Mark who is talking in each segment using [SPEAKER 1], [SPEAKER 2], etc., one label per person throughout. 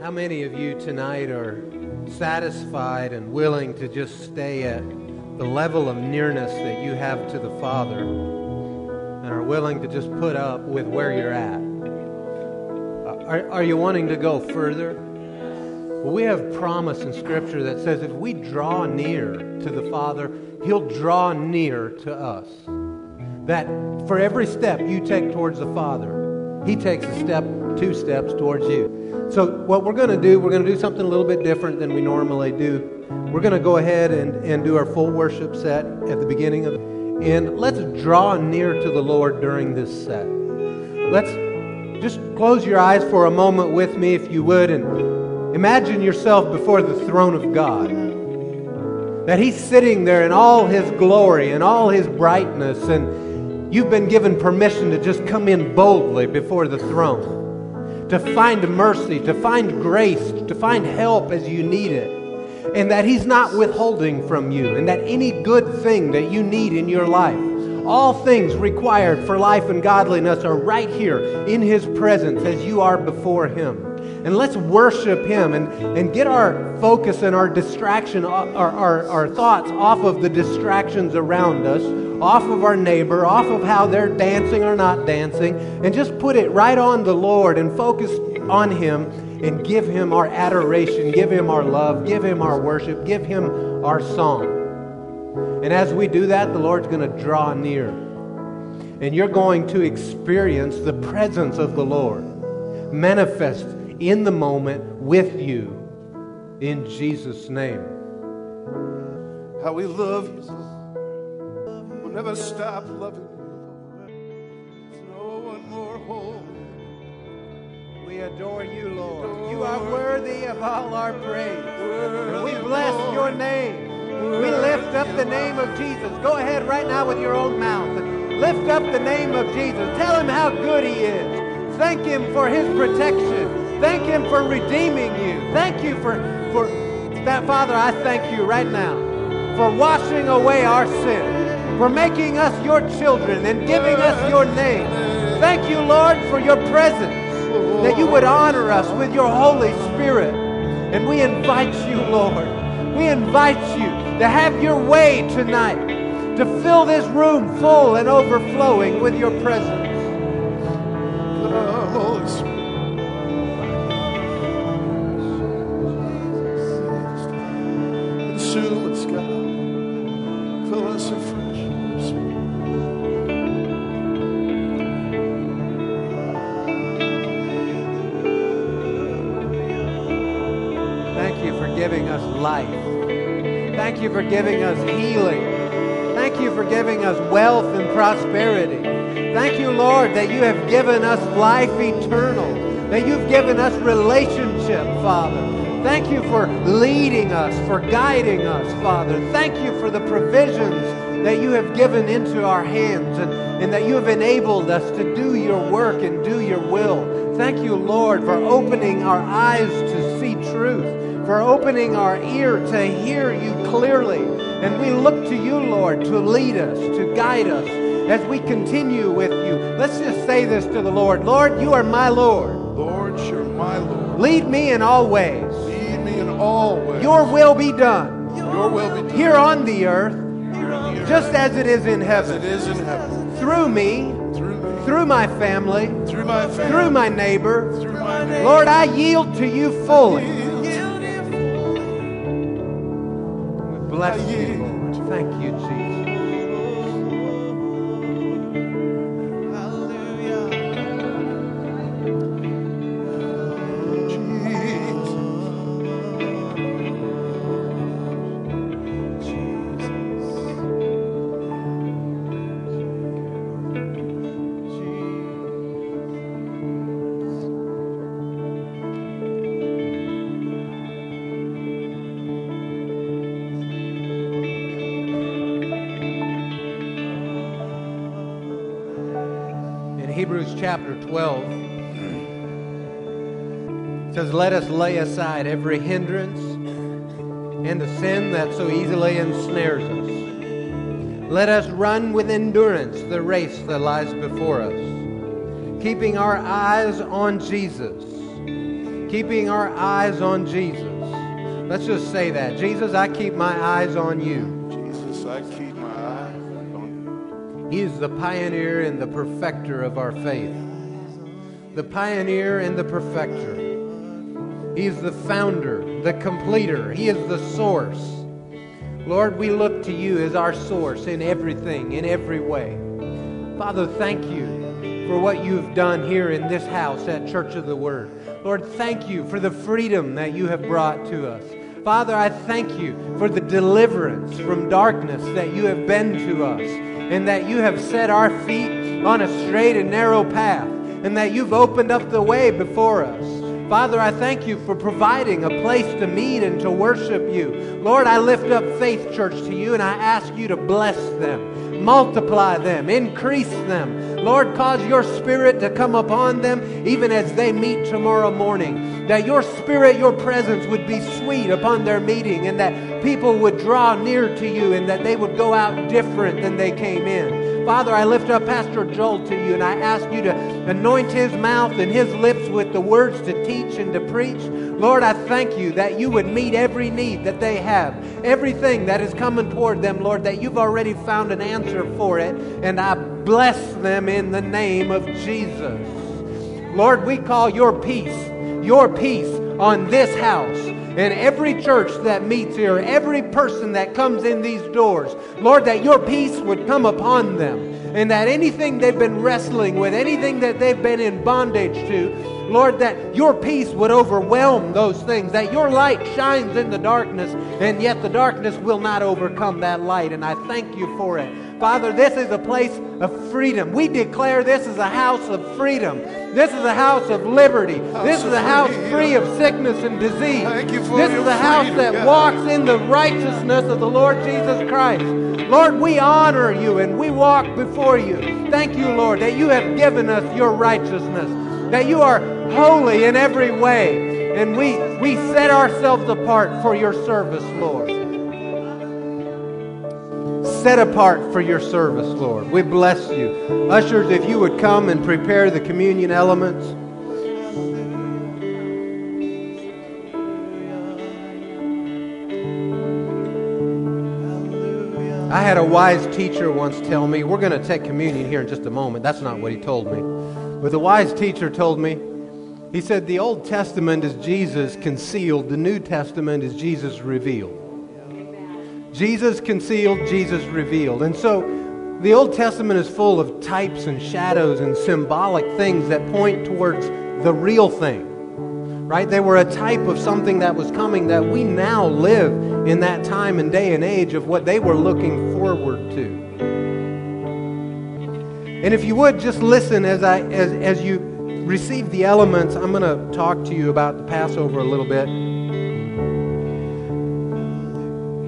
[SPEAKER 1] How many of you tonight are satisfied and willing to just stay at the level of nearness that you have to the Father and are willing to just put up with where you're at? Uh, are, are you wanting to go further? Well, we have promise in Scripture that says if we draw near to the Father, He'll draw near to us. That for every step you take towards the Father, He takes a step, two steps towards you. So, what we're going to do, we're going to do something a little bit different than we normally do. We're going to go ahead and, and do our full worship set at the beginning of and let's draw near to the Lord during this set. Let's just close your eyes for a moment with me, if you would, and imagine yourself before the throne of God. That He's sitting there in all His glory and all His brightness, and you've been given permission to just come in boldly before the throne to find mercy, to find grace, to find help as you need it. And that He's not withholding from you, and that any good thing that you need in your life, all things required for life and godliness are right here in His presence as you are before Him. And let's worship Him and, and get our focus and our distraction, our, our, our thoughts off of the distractions around us, off of our neighbor, off of how they're dancing or not dancing, and just put it right on the Lord and focus on Him and give Him our adoration, give Him our love, give Him our worship, give Him our song. And as we do that, the Lord's going to draw near. And you're going to experience the presence of the Lord manifest in the moment with you. In Jesus' name.
[SPEAKER 2] How we love. Never stop loving you. There's no one more holy.
[SPEAKER 1] We adore you, Lord. You are worthy of all our praise. We bless your name. We lift up the name of Jesus. Go ahead right now with your own mouth lift up the name of Jesus. Tell him how good he is. Thank him for his protection. Thank Him for redeeming you. Thank you for, for that, Father. I thank you right now for washing away our sin, for making us your children and giving us your name. Thank you, Lord, for your presence, that you would honor us with your Holy Spirit. And we invite you, Lord, we invite you to have your way tonight, to fill this room full and overflowing with your presence. Giving us healing. Thank you for giving us wealth and prosperity. Thank you, Lord, that you have given us life eternal, that you've given us relationship, Father. Thank you for leading us, for guiding us, Father. Thank you for the provisions that you have given into our hands and, and that you have enabled us to do your work and do your will. Thank you, Lord, for opening our eyes to see truth, for opening our ear to hear you clearly. And we look to you, Lord, to lead us, to guide us as we continue with you. Let's just say this to the Lord Lord, you are my Lord.
[SPEAKER 2] Lord, you're my Lord.
[SPEAKER 1] Lead me in all ways.
[SPEAKER 2] Lead me in all ways.
[SPEAKER 1] Your will be done
[SPEAKER 2] Your will be done
[SPEAKER 1] here on the earth,
[SPEAKER 2] on the earth
[SPEAKER 1] just as it is in
[SPEAKER 2] as it
[SPEAKER 1] heaven.
[SPEAKER 2] is in heaven.
[SPEAKER 1] Through me,
[SPEAKER 2] Through me.
[SPEAKER 1] through my family,
[SPEAKER 2] Through my family.
[SPEAKER 1] through my neighbor.
[SPEAKER 2] Through my name.
[SPEAKER 1] Lord, I yield to you fully. Bless you, Lord. Thank you, 12, it says, Let us lay aside every hindrance and the sin that so easily ensnares us. Let us run with endurance the race that lies before us, keeping our eyes on Jesus, keeping our eyes on Jesus. Let's just say that. Jesus, I keep my eyes on you.
[SPEAKER 2] Jesus, I keep my eyes on you.
[SPEAKER 1] He is the pioneer and the perfecter of our faith. The pioneer and the perfecter. He is the founder, the completer. He is the source. Lord, we look to you as our source in everything, in every way. Father, thank you for what you've done here in this house at Church of the Word. Lord, thank you for the freedom that you have brought to us. Father, I thank you for the deliverance from darkness that you have been to us and that you have set our feet on a straight and narrow path and that you've opened up the way before us. Father, I thank you for providing a place to meet and to worship you. Lord, I lift up Faith Church to you and I ask you to bless them, multiply them, increase them. Lord, cause your spirit to come upon them even as they meet tomorrow morning. That your spirit, your presence would be sweet upon their meeting and that people would draw near to you and that they would go out different than they came in. Father, I lift up Pastor Joel to you and I ask you to anoint his mouth and his lips with the words to teach and to preach. Lord, I thank you that you would meet every need that they have, everything that is coming toward them, Lord, that you've already found an answer for it. And I bless them in the name of Jesus. Lord, we call your peace, your peace on this house and every church that meets here, every person that comes in these doors, Lord, that your peace would come upon them. And that anything they've been wrestling with, anything that they've been in bondage to, Lord, that your peace would overwhelm those things, that your light shines in the darkness, and yet the darkness will not overcome that light. And I thank you for it. Father, this is a place of freedom. We declare this is a house of freedom. This is a house of liberty. This is a house free of sickness and disease. This is a house that walks in the righteousness of the Lord Jesus Christ. Lord, we honor you and we walk before you. Thank you, Lord, that you have given us your righteousness, that you are holy in every way. And we, we set ourselves apart for your service, Lord set apart for your service, Lord. We bless you. Ushers, if you would come and prepare the communion elements. I had a wise teacher once tell me, we're going to take communion here in just a moment. That's not what he told me. But the wise teacher told me, he said, the Old Testament is Jesus concealed, the New Testament is Jesus revealed. Jesus concealed, Jesus revealed. And so the Old Testament is full of types and shadows and symbolic things that point towards the real thing. Right? They were a type of something that was coming that we now live in that time and day and age of what they were looking forward to. And if you would just listen as I as as you receive the elements, I'm going to talk to you about the Passover a little bit.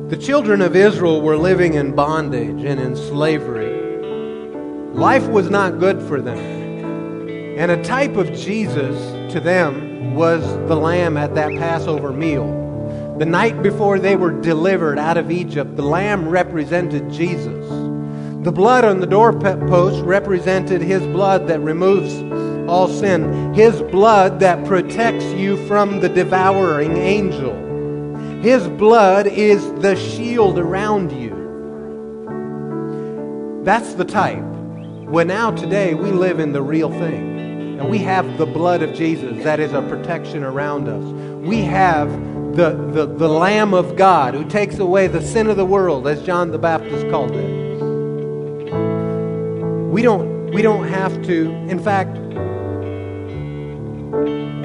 [SPEAKER 1] The children of Israel were living in bondage and in slavery. Life was not good for them. And a type of Jesus to them was the lamb at that Passover meal. The night before they were delivered out of Egypt, the lamb represented Jesus. The blood on the doorpost represented his blood that removes all sin, his blood that protects you from the devouring angel. His blood is the shield around you. That's the type. Well, now today we live in the real thing. And we have the blood of Jesus that is a protection around us. We have the, the, the Lamb of God who takes away the sin of the world, as John the Baptist called it. We don't, we don't have to, in fact,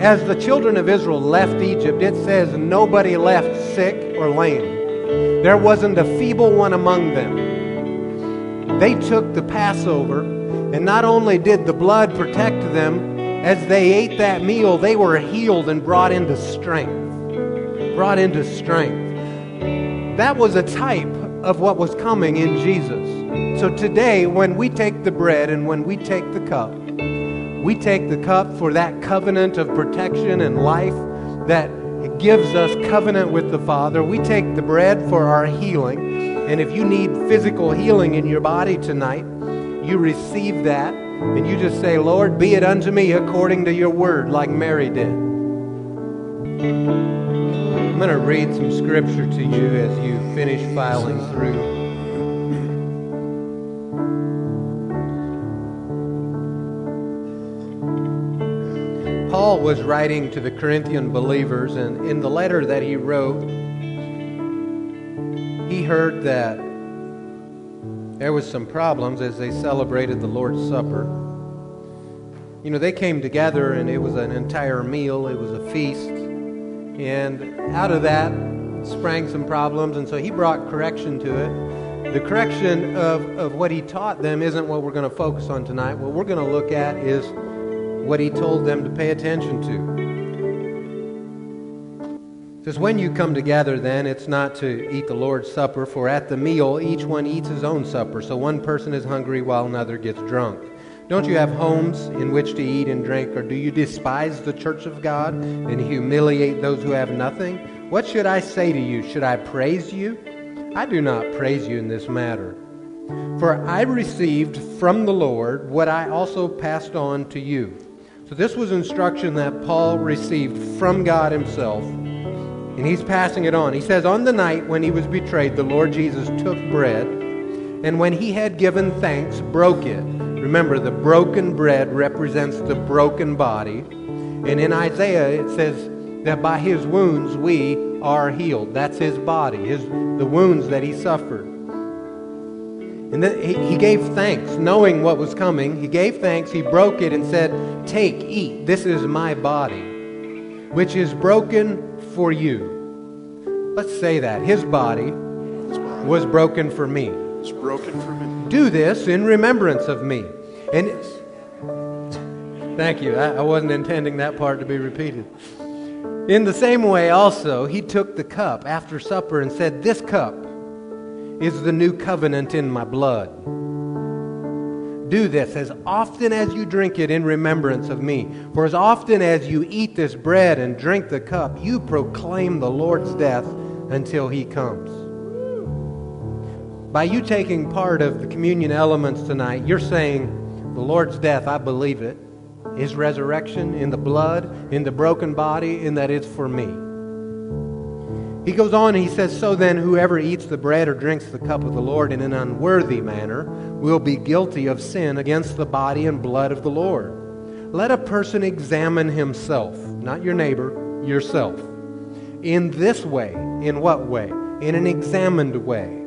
[SPEAKER 1] as the children of Israel left Egypt, it says nobody left sick or lame. There wasn't a feeble one among them. They took the Passover, and not only did the blood protect them, as they ate that meal, they were healed and brought into strength. Brought into strength. That was a type of what was coming in Jesus. So today, when we take the bread and when we take the cup, we take the cup for that covenant of protection and life that gives us covenant with the Father. We take the bread for our healing. And if you need physical healing in your body tonight, you receive that and you just say, Lord, be it unto me according to your word, like Mary did. I'm going to read some scripture to you as you finish filing through. Paul was writing to the Corinthian believers, and in the letter that he wrote, he heard that there was some problems as they celebrated the Lord's Supper. You know, they came together and it was an entire meal, it was a feast. And out of that sprang some problems, and so he brought correction to it. The correction of, of what he taught them isn't what we're going to focus on tonight. What we're going to look at is what he told them to pay attention to. says, When you come together, then, it's not to eat the Lord's Supper, for at the meal each one eats his own supper. So one person is hungry while another gets drunk. Don't you have homes in which to eat and drink, or do you despise the church of God and humiliate those who have nothing? What should I say to you? Should I praise you? I do not praise you in this matter. For I received from the Lord what I also passed on to you. So this was instruction that Paul received from God himself, and he's passing it on. He says, On the night when he was betrayed, the Lord Jesus took bread, and when he had given thanks, broke it. Remember, the broken bread represents the broken body. And in Isaiah, it says that by his wounds we are healed. That's his body, his, the wounds that he suffered. And then he, he gave thanks, knowing what was coming. He gave thanks, he broke it, and said, Take, eat, this is my body, which is broken for you. Let's say that. His body was broken for me.
[SPEAKER 2] It's broken for me.
[SPEAKER 1] Do this in remembrance of me. And thank you. I, I wasn't intending that part to be repeated. In the same way, also, he took the cup after supper and said, This cup is the new covenant in my blood. Do this as often as you drink it in remembrance of me. For as often as you eat this bread and drink the cup, you proclaim the Lord's death until he comes. By you taking part of the communion elements tonight, you're saying, The Lord's death, I believe it. His resurrection in the blood, in the broken body, in that it's for me. He goes on and he says, So then, whoever eats the bread or drinks the cup of the Lord in an unworthy manner will be guilty of sin against the body and blood of the Lord. Let a person examine himself, not your neighbor, yourself. In this way, in what way? In an examined way.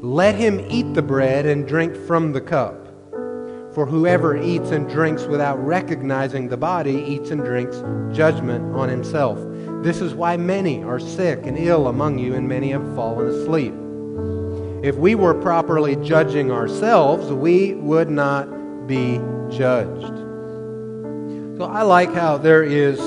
[SPEAKER 1] Let him eat the bread and drink from the cup. For whoever eats and drinks without recognizing the body eats and drinks judgment on himself. This is why many are sick and ill among you, and many have fallen asleep. If we were properly judging ourselves, we would not be judged. So I like how there is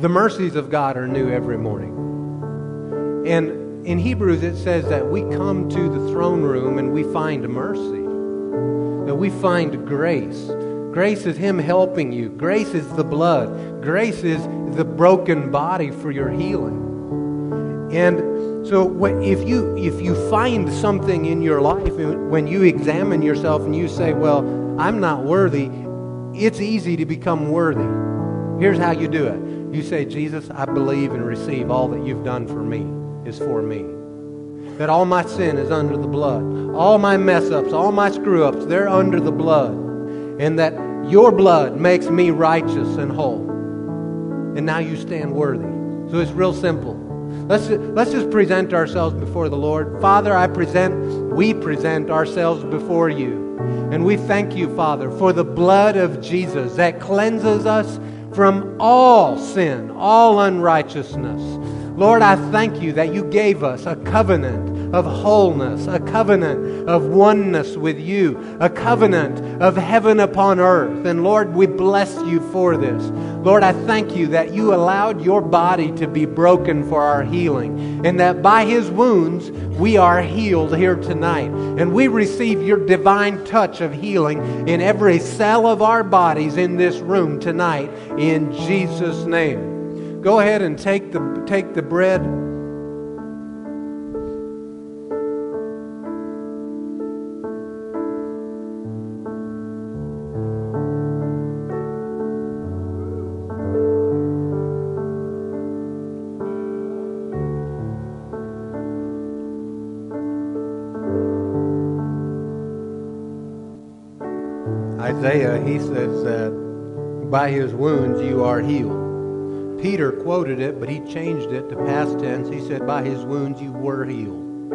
[SPEAKER 1] the mercies of God are new every morning. And in Hebrews it says that we come to the throne room and we find mercy, that we find grace. Grace is Him helping you. Grace is the blood. Grace is the broken body for your healing. And so if you if you find something in your life uh, when you examine yourself and you say, "Well, I'm not worthy," it's easy to become worthy. Here's how you do it. You say, "Jesus, I believe and receive all that you've done for me is for me." That all my sin is under the blood. All my mess ups, all my screw ups, they're under the blood and that your blood makes me righteous and whole. And now you stand worthy. So it's real simple. Let's, let's just present ourselves before the Lord. Father, I present, we present ourselves before you. And we thank you, Father, for the blood of Jesus that cleanses us from all sin, all unrighteousness. Lord, I thank you that you gave us a covenant of wholeness, a covenant of oneness with you, a covenant of heaven upon earth. And Lord, we bless you for this. Lord, I thank you that you allowed your body to be broken for our healing, and that by his wounds we are healed here tonight. And we receive your divine touch of healing in every cell of our bodies in this room tonight in Jesus' name. Go ahead and take the, take the bread. Isaiah, he says that by his wounds you are healed. Peter quoted it, but he changed it to past tense. He said, By his wounds you were healed.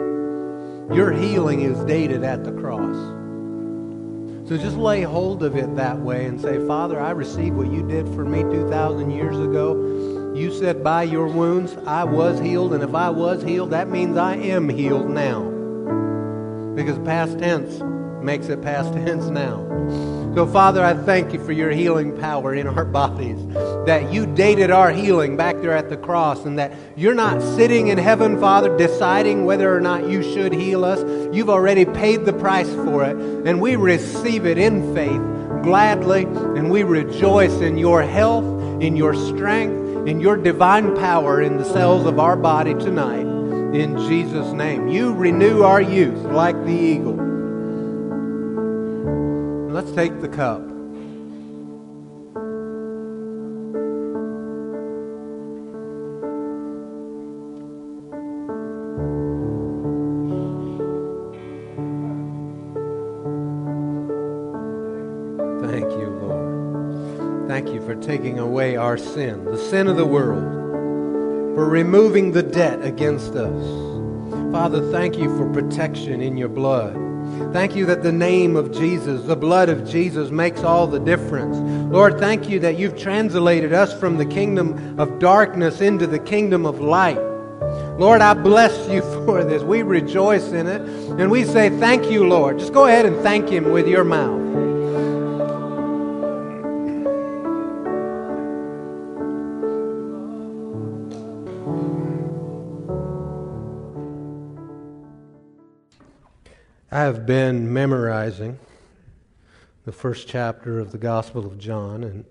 [SPEAKER 1] Your healing is dated at the cross. So just lay hold of it that way and say, Father, I receive what you did for me 2,000 years ago. You said, By your wounds I was healed, and if I was healed, that means I am healed now. Because past tense makes it past tense now. So, Father, I thank you for your healing power in our bodies. That you dated our healing back there at the cross, and that you're not sitting in heaven, Father, deciding whether or not you should heal us. You've already paid the price for it, and we receive it in faith gladly, and we rejoice in your health, in your strength, in your divine power in the cells of our body tonight. In Jesus' name. You renew our youth like the eagle. Let's take the cup. Thank you, Lord. Thank you for taking away our sin, the sin of the world, for removing the debt against us. Father, thank you for protection in your blood. Thank you that the name of Jesus, the blood of Jesus, makes all the difference. Lord, thank you that you've translated us from the kingdom of darkness into the kingdom of light. Lord, I bless you for this. We rejoice in it. And we say, Thank you, Lord. Just go ahead and thank Him with your mouth. I have been memorizing the first chapter of the Gospel of John, and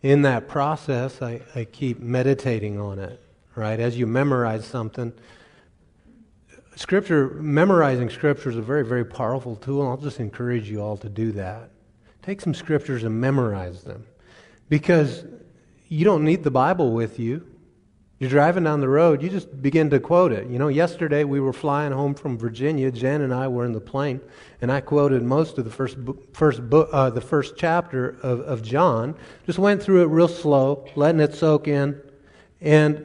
[SPEAKER 1] in that process, I, I keep meditating on it, right? As you memorize something, Scripture, memorizing Scripture is a very, very powerful tool, and I'll just encourage you all to do that. Take some Scriptures and memorize them. Because you don't need the Bible with you. You're driving down the road, you just begin to quote it. You know, yesterday we were flying home from Virginia. Jen and I were in the plane, and I quoted most of the first first book, uh, the first chapter of, of John. Just went through it real slow, letting it soak in, and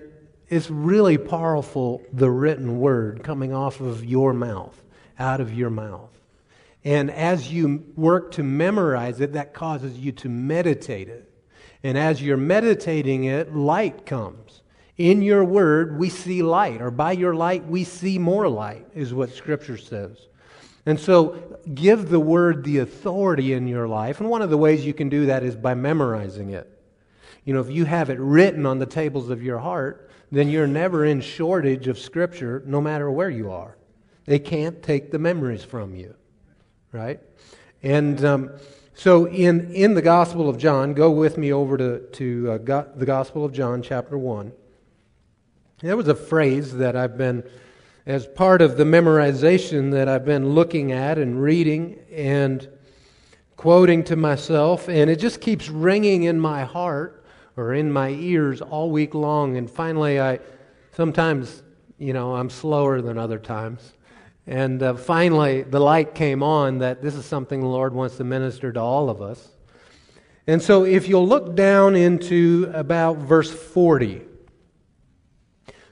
[SPEAKER 1] it's really powerful. The written word coming off of your mouth, out of your mouth, and as you work to memorize it, that causes you to meditate it, and as you're meditating it, light comes in your word, we see light, or by your light, we see more light, is what Scripture says. And so, give the word the authority in your life. And one of the ways you can do that is by memorizing it. You know, if you have it written on the tables of your heart, then you're never in shortage of Scripture, no matter where you are. They can't take the memories from you, right? And um, so, in, in the Gospel of John, go with me over to, to uh, go, the Gospel of John, chapter 1. There was a phrase that I've been, as part of the memorization that I've been looking at and reading and quoting to myself, and it just keeps ringing in my heart or in my ears all week long. And finally, I sometimes, you know, I'm slower than other times. And uh, finally, the light came on that this is something the Lord wants to minister to all of us. And so, if you'll look down into about verse 40,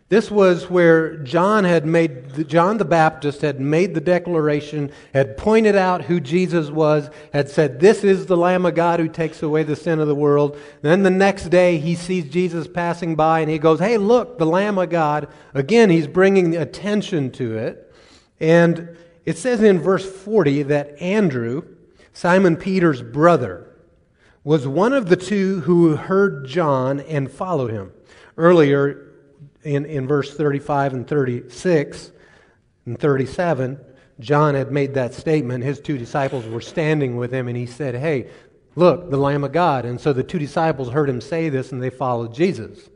[SPEAKER 1] this was where John had made, John the Baptist had made the declaration, had pointed out who Jesus was, had said, This is the Lamb of God who takes away the sin of the world. Then the next day he sees Jesus passing by and he goes, Hey, look, the Lamb of God. Again, he's bringing attention to it. And it says in verse 40 that Andrew, Simon Peter's brother, was one of the two who heard John and followed him. Earlier, in, in verse 35 and 36 and 37, John had made that statement. His two disciples were standing with him, and he said, Hey, look, the Lamb of God. And so the two disciples heard him say this, and they followed Jesus.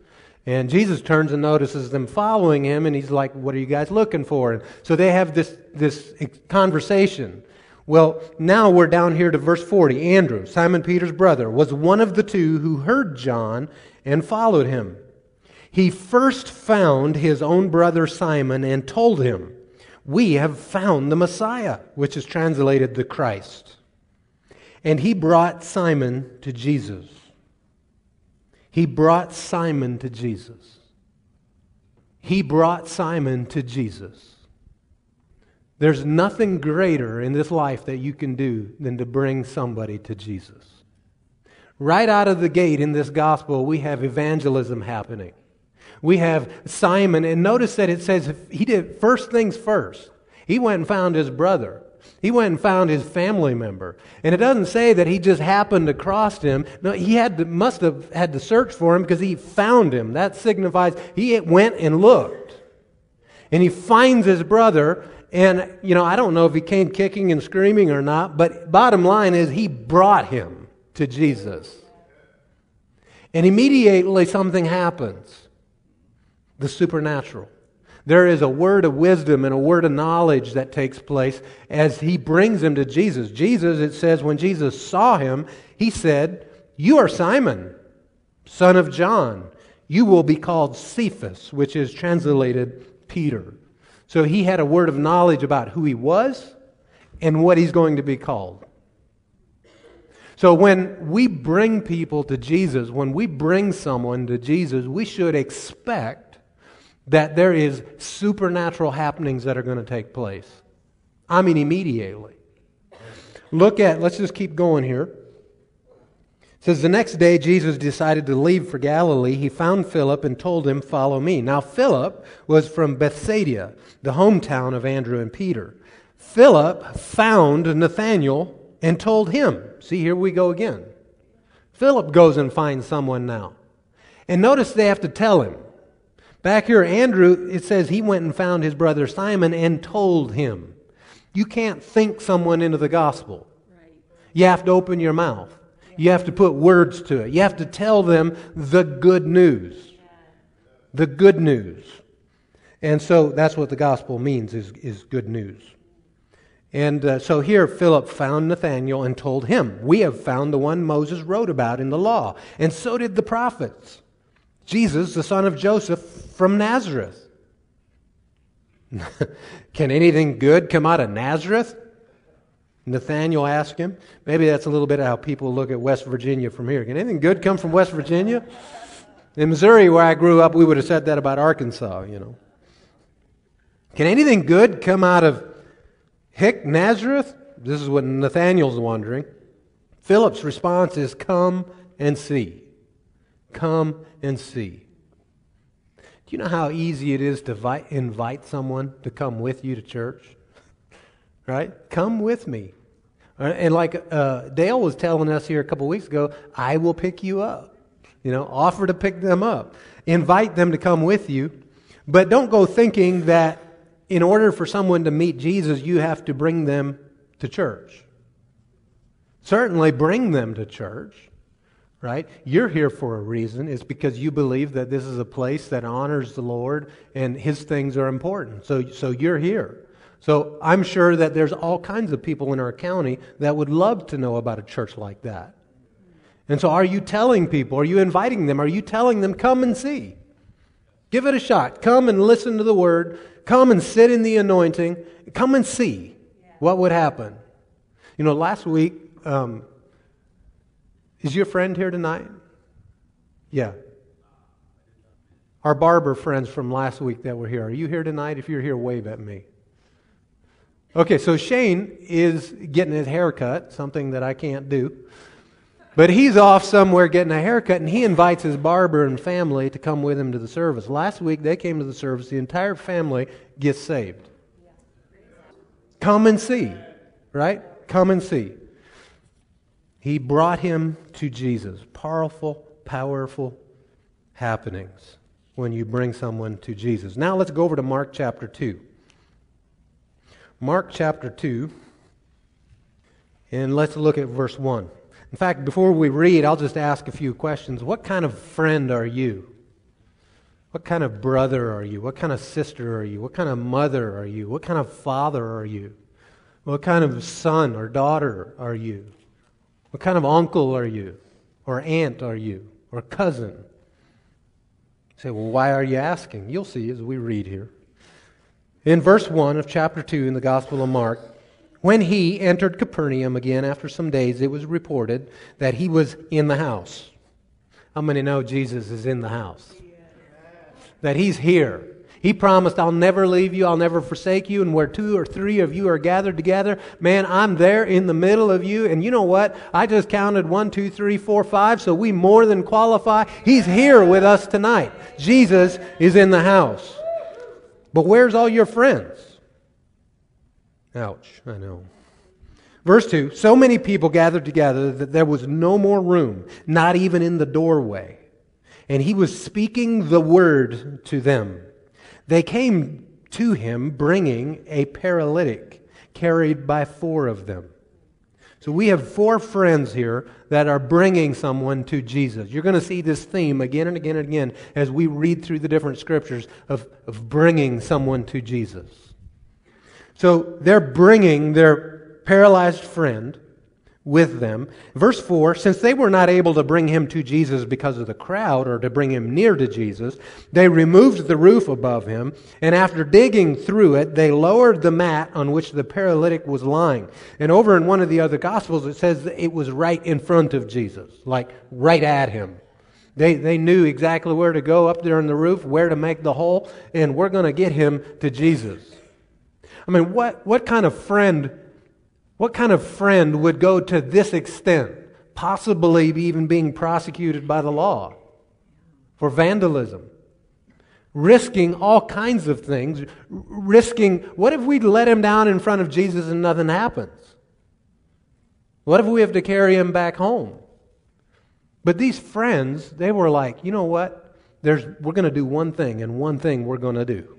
[SPEAKER 1] And Jesus turns and notices them following him, and he's like, What are you guys looking for? And so they have this, this conversation. Well, now we're down here to verse 40. Andrew, Simon Peter's brother, was one of the two who heard John and followed him he first found his own brother Simon and told him, We have found the Messiah, which is translated the Christ. And he brought Simon to Jesus. He brought Simon to Jesus. He brought Simon to Jesus. There's nothing greater in this life that you can do than to bring somebody to Jesus. Right out of the gate in this gospel, we have evangelism happening. We have Simon, and notice that it says he did first things first. He went and found his brother. He went and found his family member. And it doesn't say that he just happened across him. No, he had to, must have had to search for him because he found him. That signifies he went and looked. And he finds his brother. And, you know, I don't know if he came kicking and screaming or not, but bottom line is he brought him to Jesus. And immediately something happens the supernatural. There is a word of wisdom and a word of knowledge that takes place as he brings him to Jesus. Jesus, it says, when Jesus saw him, he said, You are Simon, son of John. You will be called Cephas, which is translated Peter. So he had a word of knowledge about who he was and what he's going to be called. So when we bring people to Jesus, when we bring someone to Jesus, we should expect that there is supernatural happenings that are going to take place. I mean, immediately. Look at, let's just keep going here. It says, The next day Jesus decided to leave for Galilee. He found Philip and told him, Follow me. Now, Philip was from Bethsaida, the hometown of Andrew and Peter. Philip found Nathanael and told him. See, here we go again. Philip goes and finds someone now. And notice they have to tell him. Back here, Andrew, it says he went and found his brother Simon and told him. You can't think someone into the gospel. You have to open your mouth. You have to put words to it. You have to tell them the good news. The good news. And so that's what the gospel means is, is good news. And uh, so here Philip found Nathanael and told him, We have found the one Moses wrote about in the law, and so did the prophets. Jesus, the son of Joseph from Nazareth. Can anything good come out of Nazareth? Nathanael asked him. Maybe that's a little bit of how people look at West Virginia from here. Can anything good come from West Virginia? In Missouri, where I grew up, we would have said that about Arkansas, you know. Can anything good come out of Hick, Nazareth? This is what Nathanael's wondering. Philip's response is, Come and see. Come and see. Do you know how easy it is to invite someone to come with you to church? Right? Come with me. Uh, and like uh, Dale was telling us here a couple weeks ago, I will pick you up. You know, offer to pick them up. Invite them to come with you. But don't go thinking that in order for someone to meet Jesus, you have to bring them to church. Certainly bring them to church right? You're here for a reason. It's because you believe that this is a place that honors the Lord and His things are important. So, so you're here. So I'm sure that there's all kinds of people in our county that would love to know about a church like that. And so are you telling people? Are you inviting them? Are you telling them, come and see? Give it a shot. Come and listen to the word. Come and sit in the anointing. Come and see what would happen. You know, last week, um, is your friend here tonight? Yeah. Our barber friends from last week that were here. Are you here tonight? If you're here, wave at me. Okay, so Shane is getting his hair cut, something that I can't do. But he's off somewhere getting a haircut, and he invites his barber and family to come with him to the service. Last week, they came to the service. The entire family gets saved. Come and see, right? Come and see. He brought him to Jesus. Powerful, powerful happenings when you bring someone to Jesus. Now let's go over to Mark chapter 2. Mark chapter 2, and let's look at verse 1. In fact, before we read, I'll just ask a few questions. What kind of friend are you? What kind of brother are you? What kind of sister are you? What kind of mother are you? What kind of father are you? What kind of son or daughter are you? What kind of uncle are you? Or aunt are you? Or cousin? You say, well, why are you asking? You'll see as we read here. In verse 1 of chapter 2 in the Gospel of Mark, When he entered Capernaum again after some days, it was reported that he was in the house. How many know Jesus is in the house? That he's here. He promised, I'll never leave you, I'll never forsake you, and where two or three of you are gathered together, man, I'm there in the middle of you. And you know what? I just counted one, two, three, four, five, so we more than qualify. He's here with us tonight. Jesus is in the house. But where's all your friends? Ouch, I know. Verse 2 So many people gathered together that there was no more room, not even in the doorway. And he was speaking the word to them. They came to him bringing a paralytic carried by four of them. So we have four friends here that are bringing someone to Jesus. You're going to see this theme again and again and again as we read through the different scriptures of, of bringing someone to Jesus. So they're bringing their paralyzed friend with them. Verse 4 Since they were not able to bring him to Jesus because of the crowd or to bring him near to Jesus, they removed the roof above him, and after digging through it, they lowered the mat on which the paralytic was lying. And over in one of the other Gospels, it says that it was right in front of Jesus, like right at him. They, they knew exactly where to go up there on the roof, where to make the hole, and we're going to get him to Jesus. I mean, what, what kind of friend what kind of friend would go to this extent, possibly even being prosecuted by the law for vandalism? Risking all kinds of things, risking, what if we let him down in front of Jesus and nothing happens? What if we have to carry him back home? But these friends, they were like, you know what? There's, we're going to do one thing, and one thing we're going to do.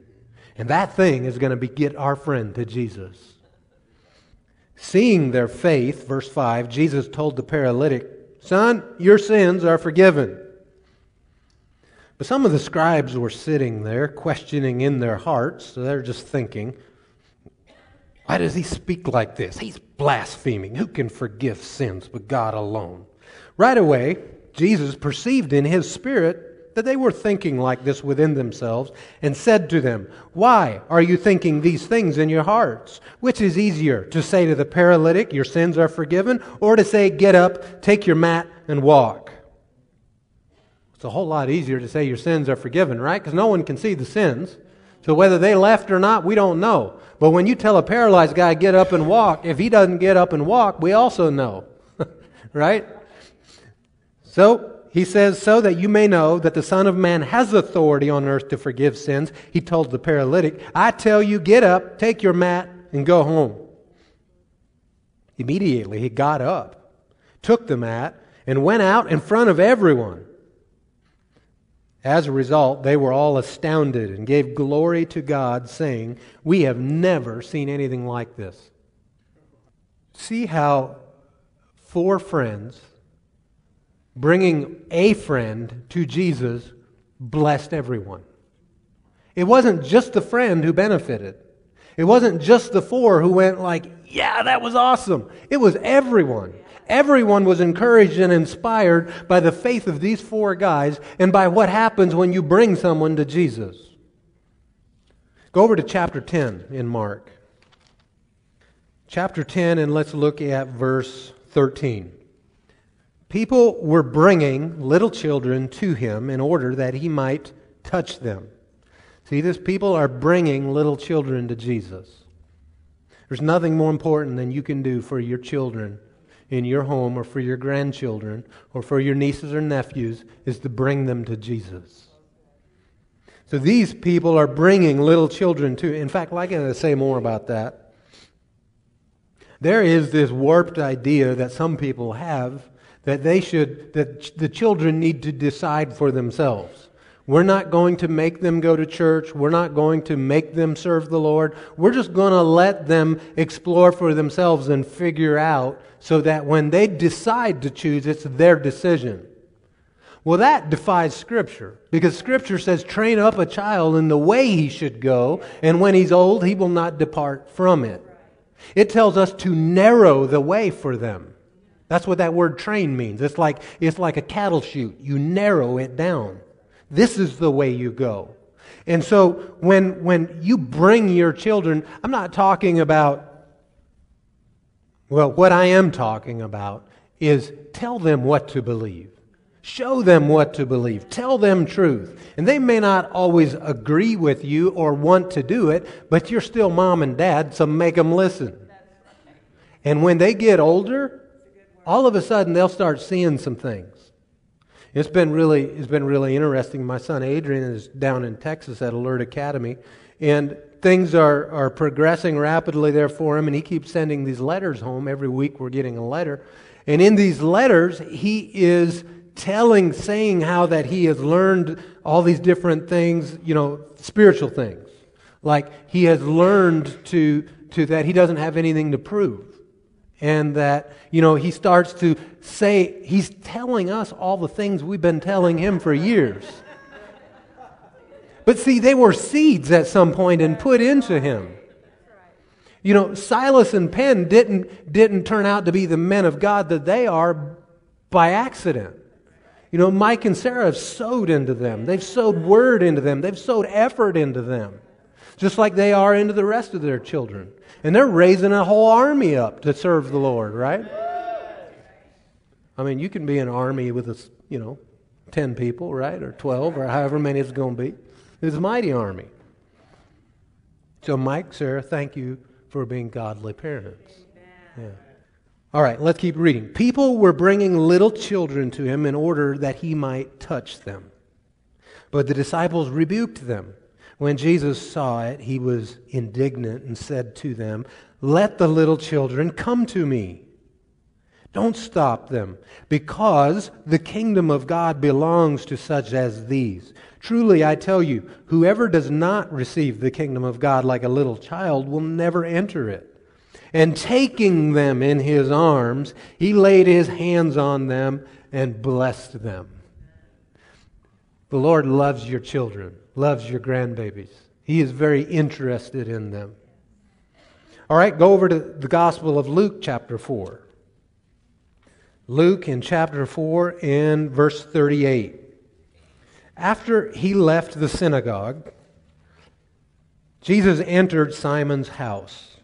[SPEAKER 1] And that thing is going to be get our friend to Jesus. Seeing their faith, verse 5, Jesus told the paralytic, Son, your sins are forgiven. But some of the scribes were sitting there, questioning in their hearts, so they're just thinking, Why does he speak like this? He's blaspheming. Who can forgive sins but God alone? Right away, Jesus perceived in his spirit that they were thinking like this within themselves, and said to them, Why are you thinking these things in your hearts? Which is easier, to say to the paralytic, Your sins are forgiven, or to say, Get up, take your mat, and walk? It's a whole lot easier to say your sins are forgiven, right? Because no one can see the sins. So whether they left or not, we don't know. But when you tell a paralyzed guy, get up and walk, if he doesn't get up and walk, we also know. right? So he says, So that you may know that the Son of Man has authority on earth to forgive sins, he told the paralytic, I tell you, get up, take your mat, and go home. Immediately he got up, took the mat, and went out in front of everyone. As a result, they were all astounded and gave glory to God, saying, We have never seen anything like this. See how four friends bringing a friend to Jesus blessed everyone. It wasn't just the friend who benefited. It wasn't just the four who went like, yeah, that was awesome. It was everyone. Everyone was encouraged and inspired by the faith of these four guys and by what happens when you bring someone to Jesus. Go over to chapter 10 in Mark. Chapter 10, and let's look at verse 13. People were bringing little children to him in order that he might touch them. See, these people are bringing little children to Jesus. There's nothing more important than you can do for your children in your home or for your grandchildren or for your nieces or nephews is to bring them to Jesus. So these people are bringing little children to. In fact, I got to say more about that. There is this warped idea that some people have that they should, that the children need to decide for themselves. We're not going to make them go to church. We're not going to make them serve the Lord. We're just going to let them explore for themselves and figure out so that when they decide to choose, it's their decision. Well, that defies Scripture because Scripture says, train up a child in the way he should go, and when he's old, he will not depart from it. It tells us to narrow the way for them. That's what that word train means. It's like, it's like a cattle chute. You narrow it down. This is the way you go. And so when, when you bring your children, I'm not talking about Well, what I am talking about is tell them what to believe. Show them what to believe. Tell them truth. And they may not always agree with you or want to do it, but you're still mom and dad, so make them listen. And when they get older, all of a sudden they'll start seeing some things. It's been really, it's been really interesting. My son Adrian is down in Texas at Alert Academy, and things are, are progressing rapidly there for him, and he keeps sending these letters home. Every week we're getting a letter. And in these letters, he is telling, saying how that he has learned all these different things, you know, spiritual things. Like he has learned to, to that he doesn't have anything to prove. And that, you know, he starts to say, he's telling us all the things we've been telling him for years. But see, they were seeds at some point and put into him. You know, Silas and Penn didn't, didn't turn out to be the men of God that they are by accident. You know, Mike and Sarah have sowed into them. They've sowed word into them. They've sowed effort into them, just like they are into the rest of their children. And they're raising a whole army up to serve the Lord, right? I mean, you can be an army with, a, you know, 10 people, right? Or 12, or however many it's going to be. It's a mighty army. So, Mike, Sarah, thank you for being godly parents. Yeah. All right, let's keep reading. People were bringing little children to him in order that he might touch them. But the disciples rebuked them. When Jesus saw it, he was indignant and said to them, Let the little children come to me. Don't stop them, because the kingdom of God belongs to such as these. Truly, I tell you, whoever does not receive the kingdom of God like a little child will never enter it. And taking them in his arms, he laid his hands on them and blessed them. The Lord loves your children, loves your grandbabies. He is very interested in them. All right, go over to the Gospel of Luke, chapter 4. Luke in chapter 4 and verse 38. After he left the synagogue, Jesus entered Simon's house.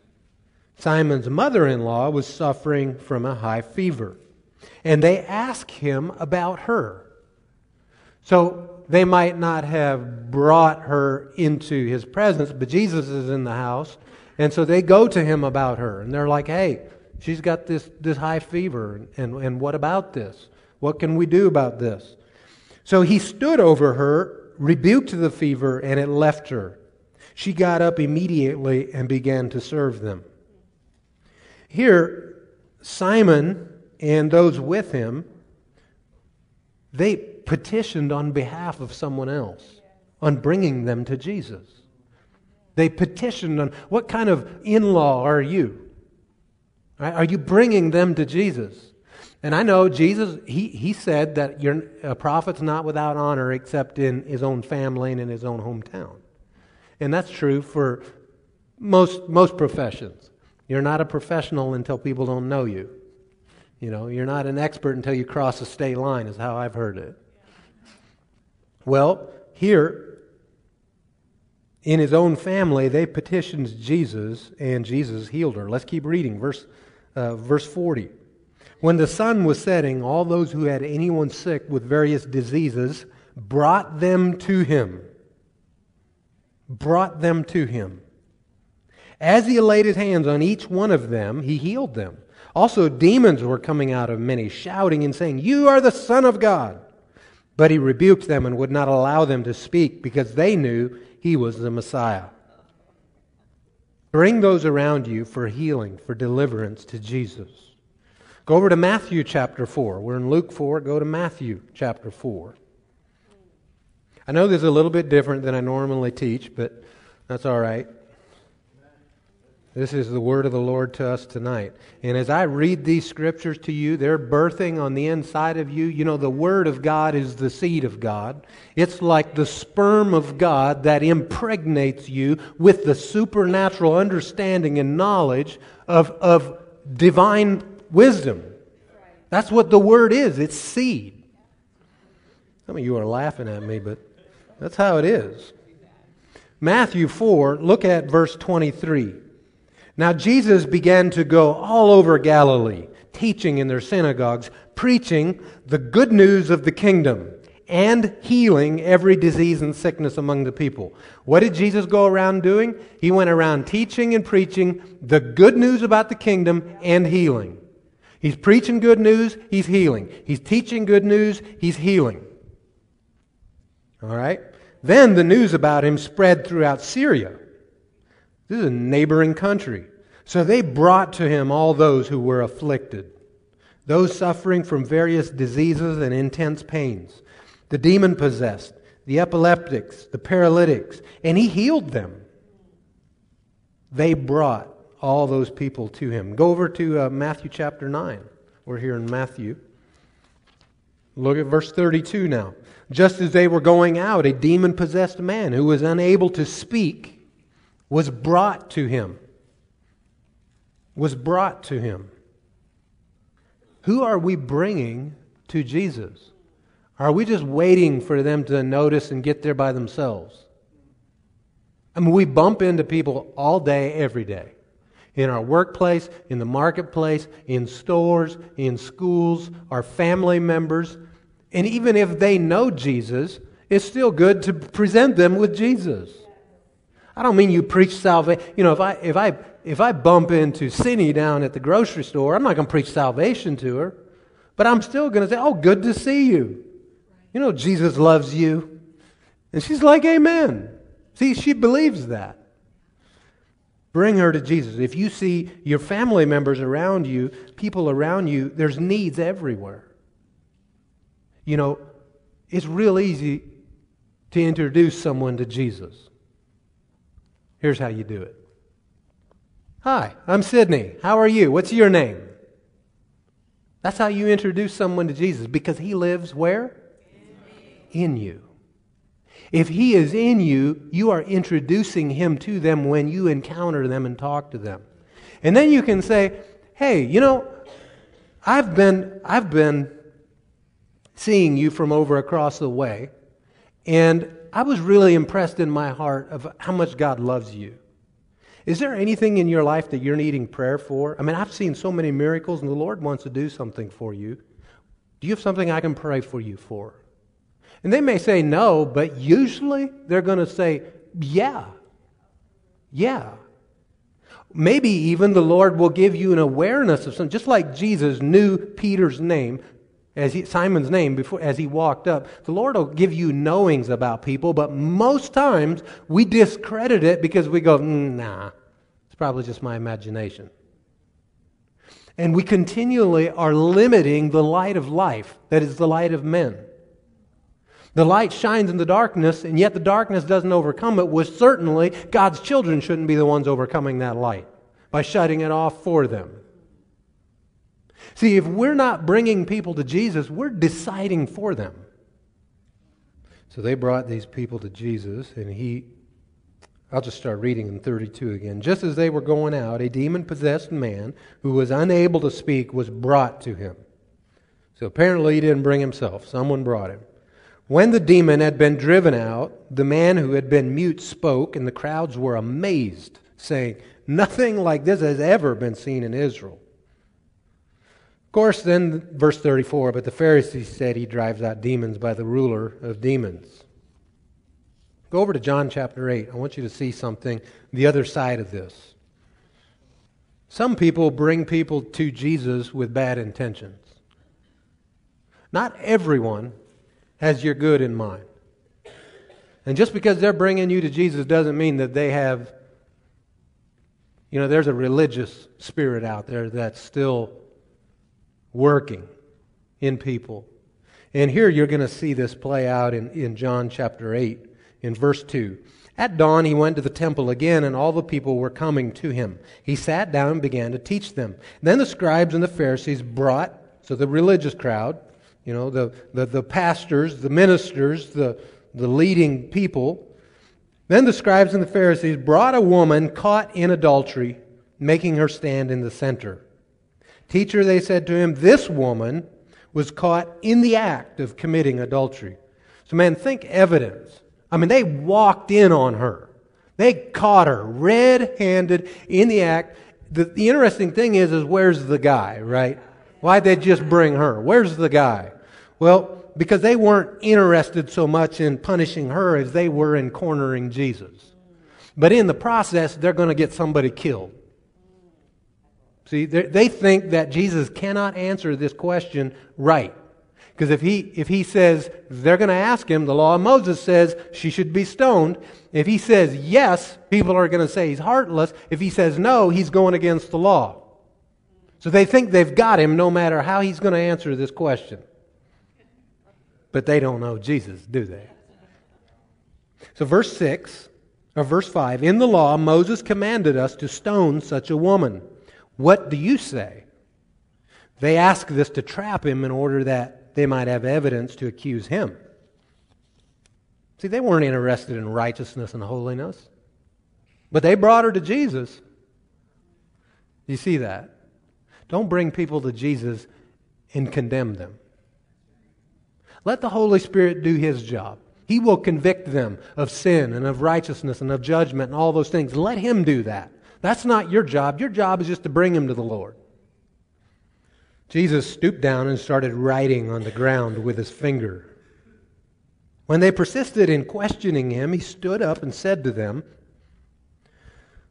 [SPEAKER 1] Simon's mother in law was suffering from a high fever. And they asked him about her. So they might not have brought her into his presence, but Jesus is in the house. And so they go to him about her. And they're like, hey, she's got this, this high fever. And, and what about this? What can we do about this? So he stood over her, rebuked the fever, and it left her. She got up immediately and began to serve them. Here, Simon and those with him, they petitioned on behalf of someone else on bringing them to Jesus. They petitioned on what kind of in law are you? Are you bringing them to Jesus? And I know Jesus, he, he said that you're, a prophet's not without honor except in his own family and in his own hometown. And that's true for most, most professions. You're not a professional until people don't know you. You know, you're not an expert until you cross a state line, is how I've heard it. Well, here, in his own family, they petitioned Jesus, and Jesus healed her. Let's keep reading. Verse, uh, verse 40. When the sun was setting, all those who had anyone sick with various diseases brought them to him. Brought them to him. As he laid his hands on each one of them, he healed them. Also, demons were coming out of many, shouting and saying, You are the Son of God. But he rebuked them and would not allow them to speak because they knew he was the Messiah. Bring those around you for healing, for deliverance to Jesus. Go over to Matthew chapter 4. We're in Luke 4. Go to Matthew chapter 4. I know this is a little bit different than I normally teach, but that's all right. This is the word of the Lord to us tonight. And as I read these scriptures to you, they're birthing on the inside of you. You know, the word of God is the seed of God. It's like the sperm of God that impregnates you with the supernatural understanding and knowledge of, of divine wisdom. That's what the word is it's seed. Some of you are laughing at me, but that's how it is. Matthew 4, look at verse 23. Now, Jesus began to go all over Galilee, teaching in their synagogues, preaching the good news of the kingdom, and healing every disease and sickness among the people. What did Jesus go around doing? He went around teaching and preaching the good news about the kingdom and healing. He's preaching good news, he's healing. He's teaching good news, he's healing. All right? Then the news about him spread throughout Syria. This is a neighboring country. So they brought to him all those who were afflicted, those suffering from various diseases and intense pains, the demon possessed, the epileptics, the paralytics, and he healed them. They brought all those people to him. Go over to uh, Matthew chapter 9. We're here in Matthew. Look at verse 32 now. Just as they were going out, a demon possessed man who was unable to speak was brought to him. Was brought to him. Who are we bringing to Jesus? Are we just waiting for them to notice and get there by themselves? I mean, we bump into people all day, every day. In our workplace, in the marketplace, in stores, in schools, our family members. And even if they know Jesus, it's still good to present them with Jesus. I don't mean you preach salvation. You know, if I, if, I, if I bump into Cindy down at the grocery store, I'm not going to preach salvation to her. But I'm still going to say, oh, good to see you. You know, Jesus loves you. And she's like, Amen. See, she believes that. Bring her to Jesus. If you see your family members around you, people around you, there's needs everywhere. You know, it's real easy to introduce someone to Jesus. Here's how you do it. Hi, I'm Sydney. How are you? What's your name? That's how you introduce someone to Jesus because he lives where? In you. If he is in you, you are introducing him to them when you encounter them and talk to them. And then you can say, "Hey, you know, I've been I've been seeing you from over across the way, and I was really impressed in my heart of how much God loves you. Is there anything in your life that you're needing prayer for? I mean, I've seen so many miracles, and the Lord wants to do something for you. Do you have something I can pray for you for? And they may say no, but usually they're going to say, yeah. Yeah. Maybe even the Lord will give you an awareness of something, just like Jesus knew Peter's name, as he, Simon's name before as he walked up. The Lord will give you knowings about people, but most times we discredit it because we go, mm, nah, it's probably just my imagination. And we continually are limiting the light of life, that is the light of men. The light shines in the darkness, and yet the darkness doesn't overcome it. Was certainly God's children shouldn't be the ones overcoming that light by shutting it off for them. See, if we're not bringing people to Jesus, we're deciding for them. So they brought these people to Jesus, and he, I'll just start reading in 32 again. Just as they were going out, a demon possessed man who was unable to speak was brought to him. So apparently he didn't bring himself, someone brought him. When the demon had been driven out, the man who had been mute spoke, and the crowds were amazed, saying, Nothing like this has ever been seen in Israel. Course, then, verse 34, but the Pharisees said he drives out demons by the ruler of demons. Go over to John chapter 8. I want you to see something, the other side of this. Some people bring people to Jesus with bad intentions. Not everyone has your good in mind. And just because they're bringing you to Jesus doesn't mean that they have, you know, there's a religious spirit out there that's still working in people. And here you're going to see this play out in, in John chapter 8, in verse 2. At dawn, he went to the temple again, and all the people were coming to him. He sat down and began to teach them. Then the scribes and the Pharisees brought, so the religious crowd, you know, the, the, the pastors, the ministers, the, the leading people. Then the scribes and the Pharisees brought a woman caught in adultery, making her stand in the center. Teacher, they said to him, this woman was caught in the act of committing adultery. So, man, think evidence. I mean, they walked in on her. They caught her red handed in the act, the, the interesting thing is, is where's the guy, right? Why'd they just bring her? Where's the guy? Well, because they weren't interested so much in punishing her as they were in cornering Jesus. But in the process, they're going to get somebody killed. See, they think that Jesus cannot answer this question right. Because if he, if he says they're going to ask him, the law of Moses says she should be stoned. If he says yes, people are going to say he's heartless. If he says no, he's going against the law. So they think they've got him no matter how he's going to answer this question. But they don't know Jesus, do they? So, verse 6, or verse 5 In the law, Moses commanded us to stone such a woman. What do you say? They ask this to trap him in order that they might have evidence to accuse him. See, they weren't interested in righteousness and holiness, but they brought her to Jesus. You see that? Don't bring people to Jesus and condemn them. Let the Holy Spirit do His job. He will convict them of sin and of righteousness and of judgment and all those things. Let Him do that. That's not your job. Your job is just to bring Him to the Lord. Jesus stooped down and started writing on the ground with his finger. When they persisted in questioning him, he stood up and said to them,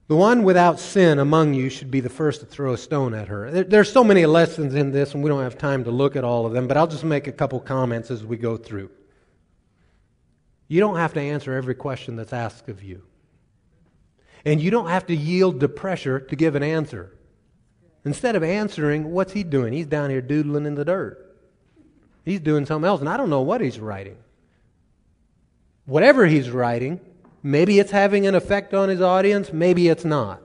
[SPEAKER 1] the one without sin among you should be the first to throw a stone at her. There, There's so many lessons in this, and we don't have time to look at all of them, but I'll just make a couple comments as we go through. You don't have to answer every question that's asked of you. And you don't have to yield to pressure to give an answer. Instead of answering, what's he doing? He's down here doodling in the dirt. He's doing something else, and I don't know what he's writing. Whatever he's writing, Maybe it's having an effect on his audience, maybe it's not.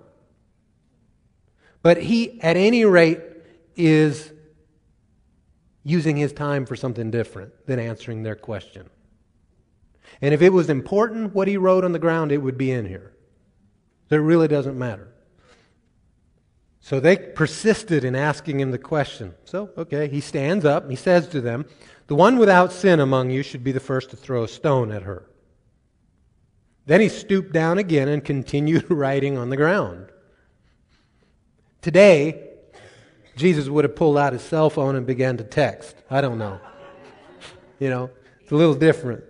[SPEAKER 1] But he, at any rate, is using his time for something different than answering their question. And if it was important what he wrote on the ground, it would be in here. It really doesn't matter. So they persisted in asking him the question. So, okay, he stands up, he says to them, The one without sin among you should be the first to throw a stone at her. Then he stooped down again and continued writing on the ground. Today, Jesus would have pulled out his cell phone and began to text. I don't know. You know, it's a little different.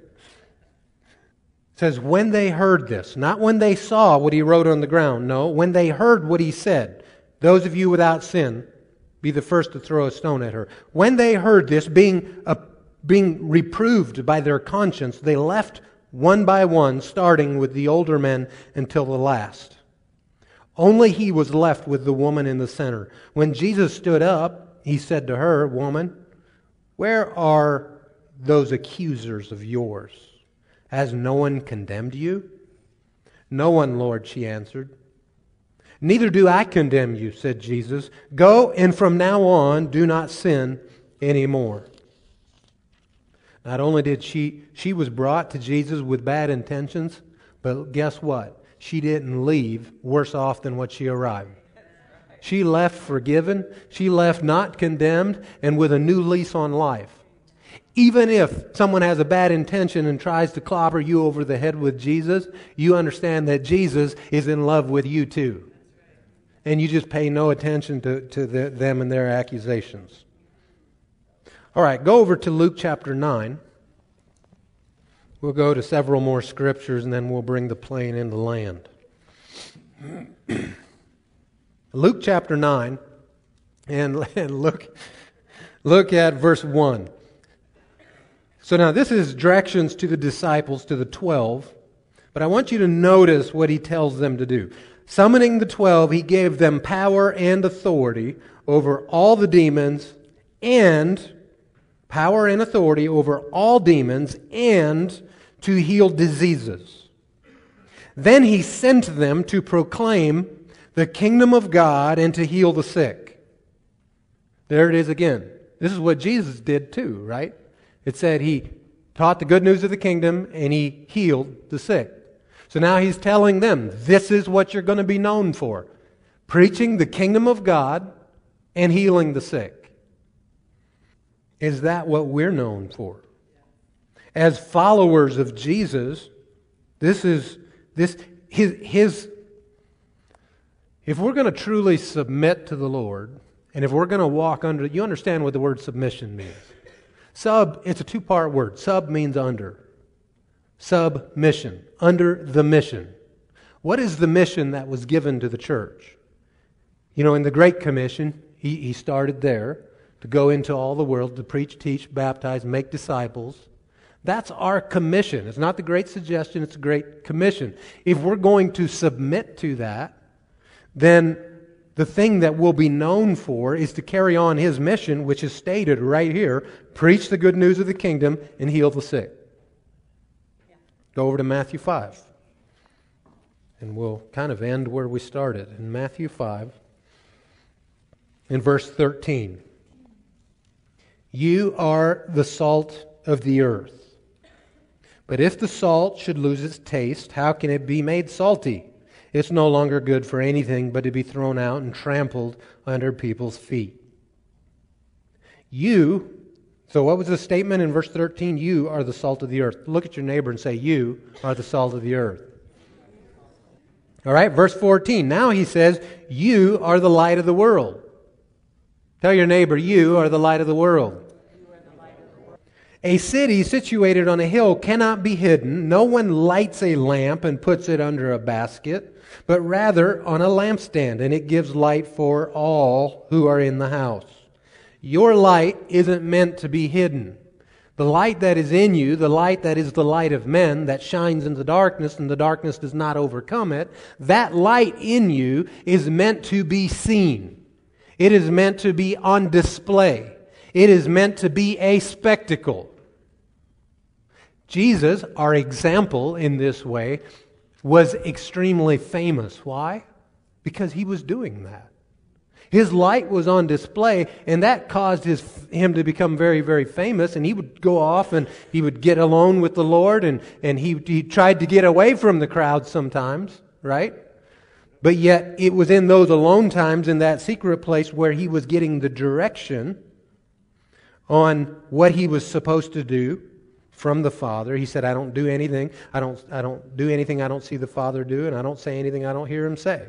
[SPEAKER 1] Says, when they heard this, not when they saw what he wrote on the ground, no, when they heard what he said, those of you without sin, be the first to throw a stone at her. When they heard this, being, uh, being reproved by their conscience, they left one by one, starting with the older men until the last. Only he was left with the woman in the center. When Jesus stood up, he said to her, Woman, where are those accusers of yours? Has no one condemned you? No one, Lord, she answered. Neither do I condemn you, said Jesus. Go and from now on do not sin anymore. Not only did she, she was brought to Jesus with bad intentions, but guess what? She didn't leave worse off than what she arrived. She left forgiven, she left not condemned, and with a new lease on life. Even if someone has a bad intention and tries to clobber you over the head with Jesus, you understand that Jesus is in love with you too. And you just pay no attention to, to the, them and their accusations. All right, go over to Luke chapter 9. We'll go to several more scriptures and then we'll bring the plane into land. Luke chapter 9, and, and look, look at verse 1. So now this is directions to the disciples, to the 12, but I want you to notice what he tells them to do. Summoning the 12, he gave them power and authority over all the demons and power and authority over all demons and to heal diseases. Then he sent them to proclaim the kingdom of God and to heal the sick. There it is again. This is what Jesus did too, right? It said he taught the good news of the kingdom and he healed the sick. So now he's telling them this is what you're going to be known for preaching the kingdom of God and healing the sick. Is that what we're known for? As followers of Jesus, this is this his his If we're going to truly submit to the Lord, and if we're going to walk under, you understand what the word submission means. Sub, it's a two part word. Sub means under. Submission, under the mission. What is the mission that was given to the church? You know, in the Great Commission, he, he started there to go into all the world to preach, teach, baptize, make disciples. That's our commission. It's not the great suggestion, it's a great commission. If we're going to submit to that, then the thing that we'll be known for is to carry on his mission, which is stated right here preach the good news of the kingdom and heal the sick. Go over to Matthew 5. And we'll kind of end where we started in Matthew 5, in verse 13. You are the salt of the earth. But if the salt should lose its taste, how can it be made salty? It's no longer good for anything but to be thrown out and trampled under people's feet. You, so what was the statement in verse 13? You are the salt of the earth. Look at your neighbor and say, You are the salt of the earth. All right, verse 14. Now he says, You are the light of the world. Tell your neighbor, You are the light of the world. A city situated on a hill cannot be hidden. No one lights a lamp and puts it under a basket, but rather on a lampstand, and it gives light for all who are in the house. Your light isn't meant to be hidden. The light that is in you, the light that is the light of men, that shines in the darkness and the darkness does not overcome it, that light in you is meant to be seen. It is meant to be on display. It is meant to be a spectacle. Jesus, our example in this way, was extremely famous. Why? Because he was doing that. His light was on display, and that caused his, him to become very, very famous. And he would go off and he would get alone with the Lord, and, and he, he tried to get away from the crowd sometimes, right? But yet, it was in those alone times, in that secret place, where he was getting the direction on what he was supposed to do from the Father. He said, I don't do anything. I don't, I don't do anything I don't see the Father do, and I don't say anything I don't hear him say.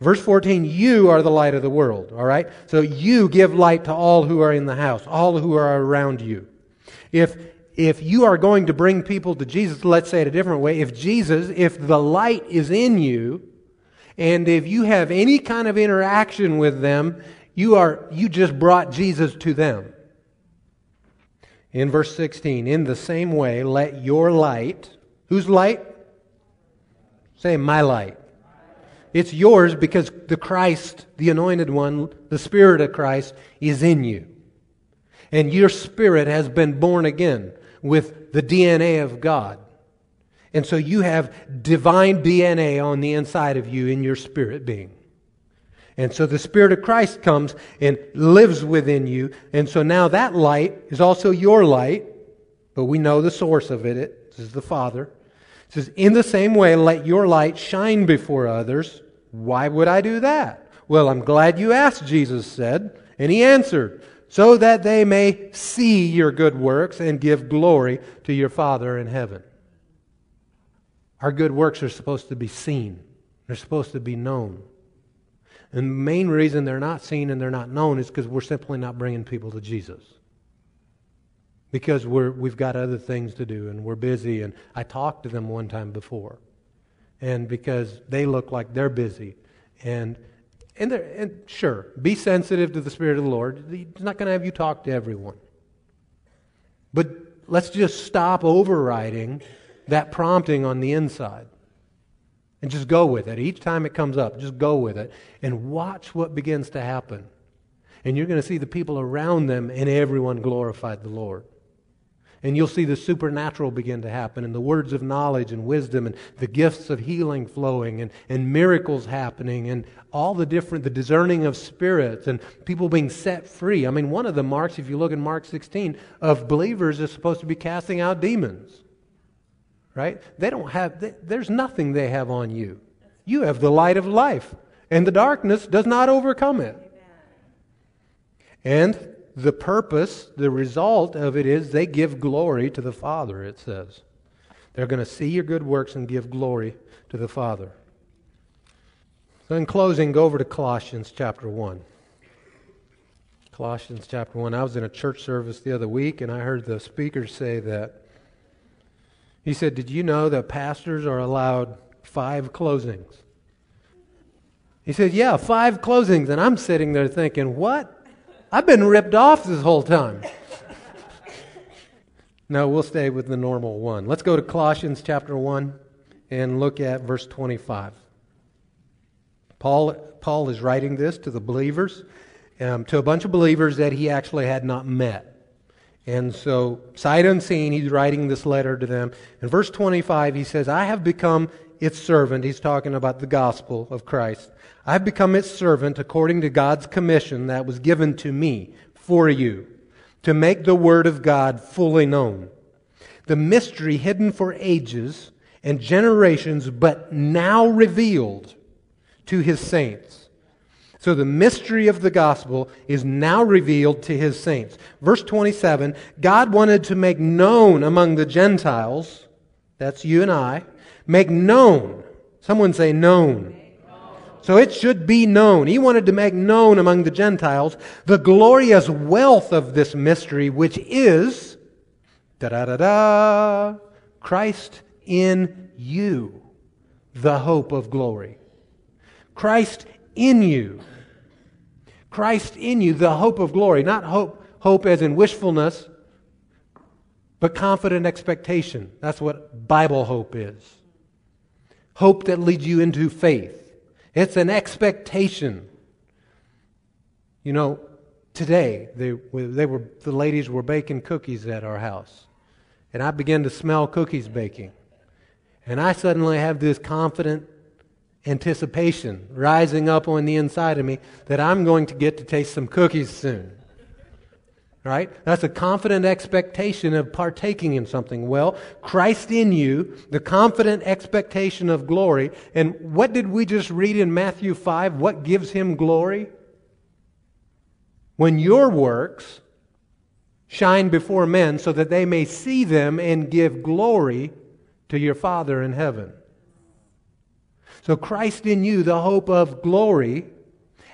[SPEAKER 1] Verse 14, you are the light of the world, all right? So you give light to all who are in the house, all who are around you. If, if you are going to bring people to Jesus, let's say it a different way, if Jesus, if the light is in you, and if you have any kind of interaction with them, you are, you just brought Jesus to them in verse 16, in the same way, let your light, whose light? Say, my light. It's yours because the Christ, the anointed one, the Spirit of Christ, is in you. And your spirit has been born again with the DNA of God. And so you have divine DNA on the inside of you in your spirit being. And so the Spirit of Christ comes and lives within you. And so now that light is also your light, but we know the source of it. It is the Father. It says, In the same way, let your light shine before others. Why would I do that? Well, I'm glad you asked, Jesus said. And he answered, So that they may see your good works and give glory to your Father in heaven. Our good works are supposed to be seen, they're supposed to be known. And the main reason they're not seen and they're not known is because we're simply not bringing people to Jesus. Because we're, we've got other things to do and we're busy. And I talked to them one time before. And because they look like they're busy. And, and, they're, and sure, be sensitive to the Spirit of the Lord. He's not going to have you talk to everyone. But let's just stop overriding that prompting on the inside. And just go with it. Each time it comes up, just go with it and watch what begins to happen. And you're going to see the people around them and everyone glorified the Lord. And you'll see the supernatural begin to happen and the words of knowledge and wisdom and the gifts of healing flowing and, and miracles happening and all the different, the discerning of spirits and people being set free. I mean, one of the marks, if you look in Mark 16, of believers is supposed to be casting out demons right? They don't have, they, there's nothing they have on you. You have the light of life, and the darkness does not overcome it. And the purpose, the result of it is they give glory to the Father, it says. They're going to see your good works and give glory to the Father. So, in closing, go over to Colossians chapter 1. Colossians chapter 1. I was in a church service the other week and I heard the speaker say that. He said, Did you know that pastors are allowed five closings? He said, Yeah, five closings. And I'm sitting there thinking, What? I've been ripped off this whole time. no, we'll stay with the normal one. Let's go to Colossians chapter 1 and look at verse 25. Paul, Paul is writing this to the believers, um, to a bunch of believers that he actually had not met. And so, sight unseen, he's writing this letter to them. In verse 25, he says, I have become its servant. He's talking about the gospel of Christ. I have become its servant according to God's commission that was given to me for you to make the word of God fully known. The mystery hidden for ages and generations, but now revealed to his saints. So the mystery of the gospel is now revealed to his saints. Verse 27 God wanted to make known among the Gentiles, that's you and I, make known. Someone say known. So it should be known. He wanted to make known among the Gentiles the glorious wealth of this mystery, which is da da da da Christ in you, the hope of glory. Christ in you. Christ in you, the hope of glory. Not hope, hope as in wishfulness, but confident expectation. That's what Bible hope is. Hope that leads you into faith. It's an expectation. You know, today they, they were the ladies were baking cookies at our house, and I began to smell cookies baking, and I suddenly have this confident anticipation rising up on the inside of me that I'm going to get to taste some cookies soon. Right? That's a confident expectation of partaking in something. Well, Christ in you, the confident expectation of glory. And what did we just read in Matthew 5? What gives him glory? When your works shine before men so that they may see them and give glory to your Father in heaven. So, Christ in you, the hope of glory,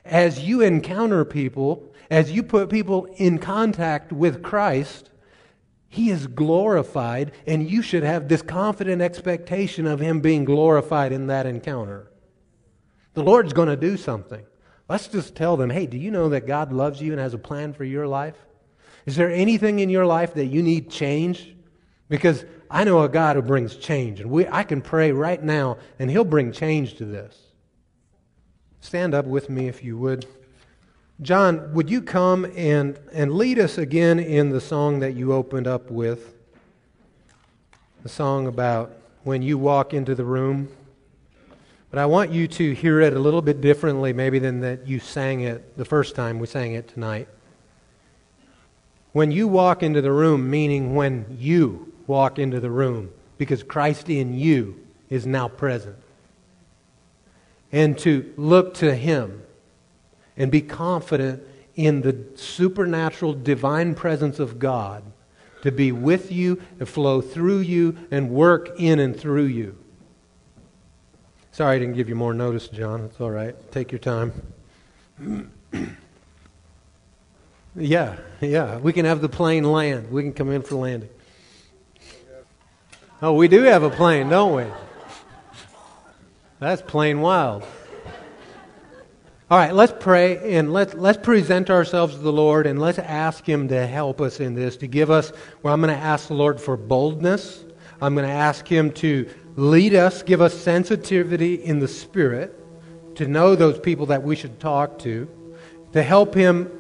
[SPEAKER 1] as you encounter people, as you put people in contact with Christ, He is glorified, and you should have this confident expectation of Him being glorified in that encounter. The Lord's going to do something. Let's just tell them hey, do you know that God loves you and has a plan for your life? Is there anything in your life that you need change? Because I know a God who brings change, and we, I can pray right now, and He'll bring change to this. Stand up with me if you would. John, would you come and, and lead us again in the song that you opened up with? The song about when you walk into the room. But I want you to hear it a little bit differently, maybe, than that you sang it the first time we sang it tonight. When you walk into the room, meaning when you walk into the room because Christ in you is now present. And to look to Him and be confident in the supernatural divine presence of God to be with you and flow through you and work in and through you. Sorry I didn't give you more notice, John. It's all right. Take your time. yeah, yeah. We can have the plane land. We can come in for landing. Oh, we do have a plane, don't we? That's plain wild. All right, let's pray and let's, let's present ourselves to the Lord and let's ask Him to help us in this, to give us, well, I'm going to ask the Lord for boldness. I'm going to ask Him to lead us, give us sensitivity in the Spirit, to know those people that we should talk to, to help Him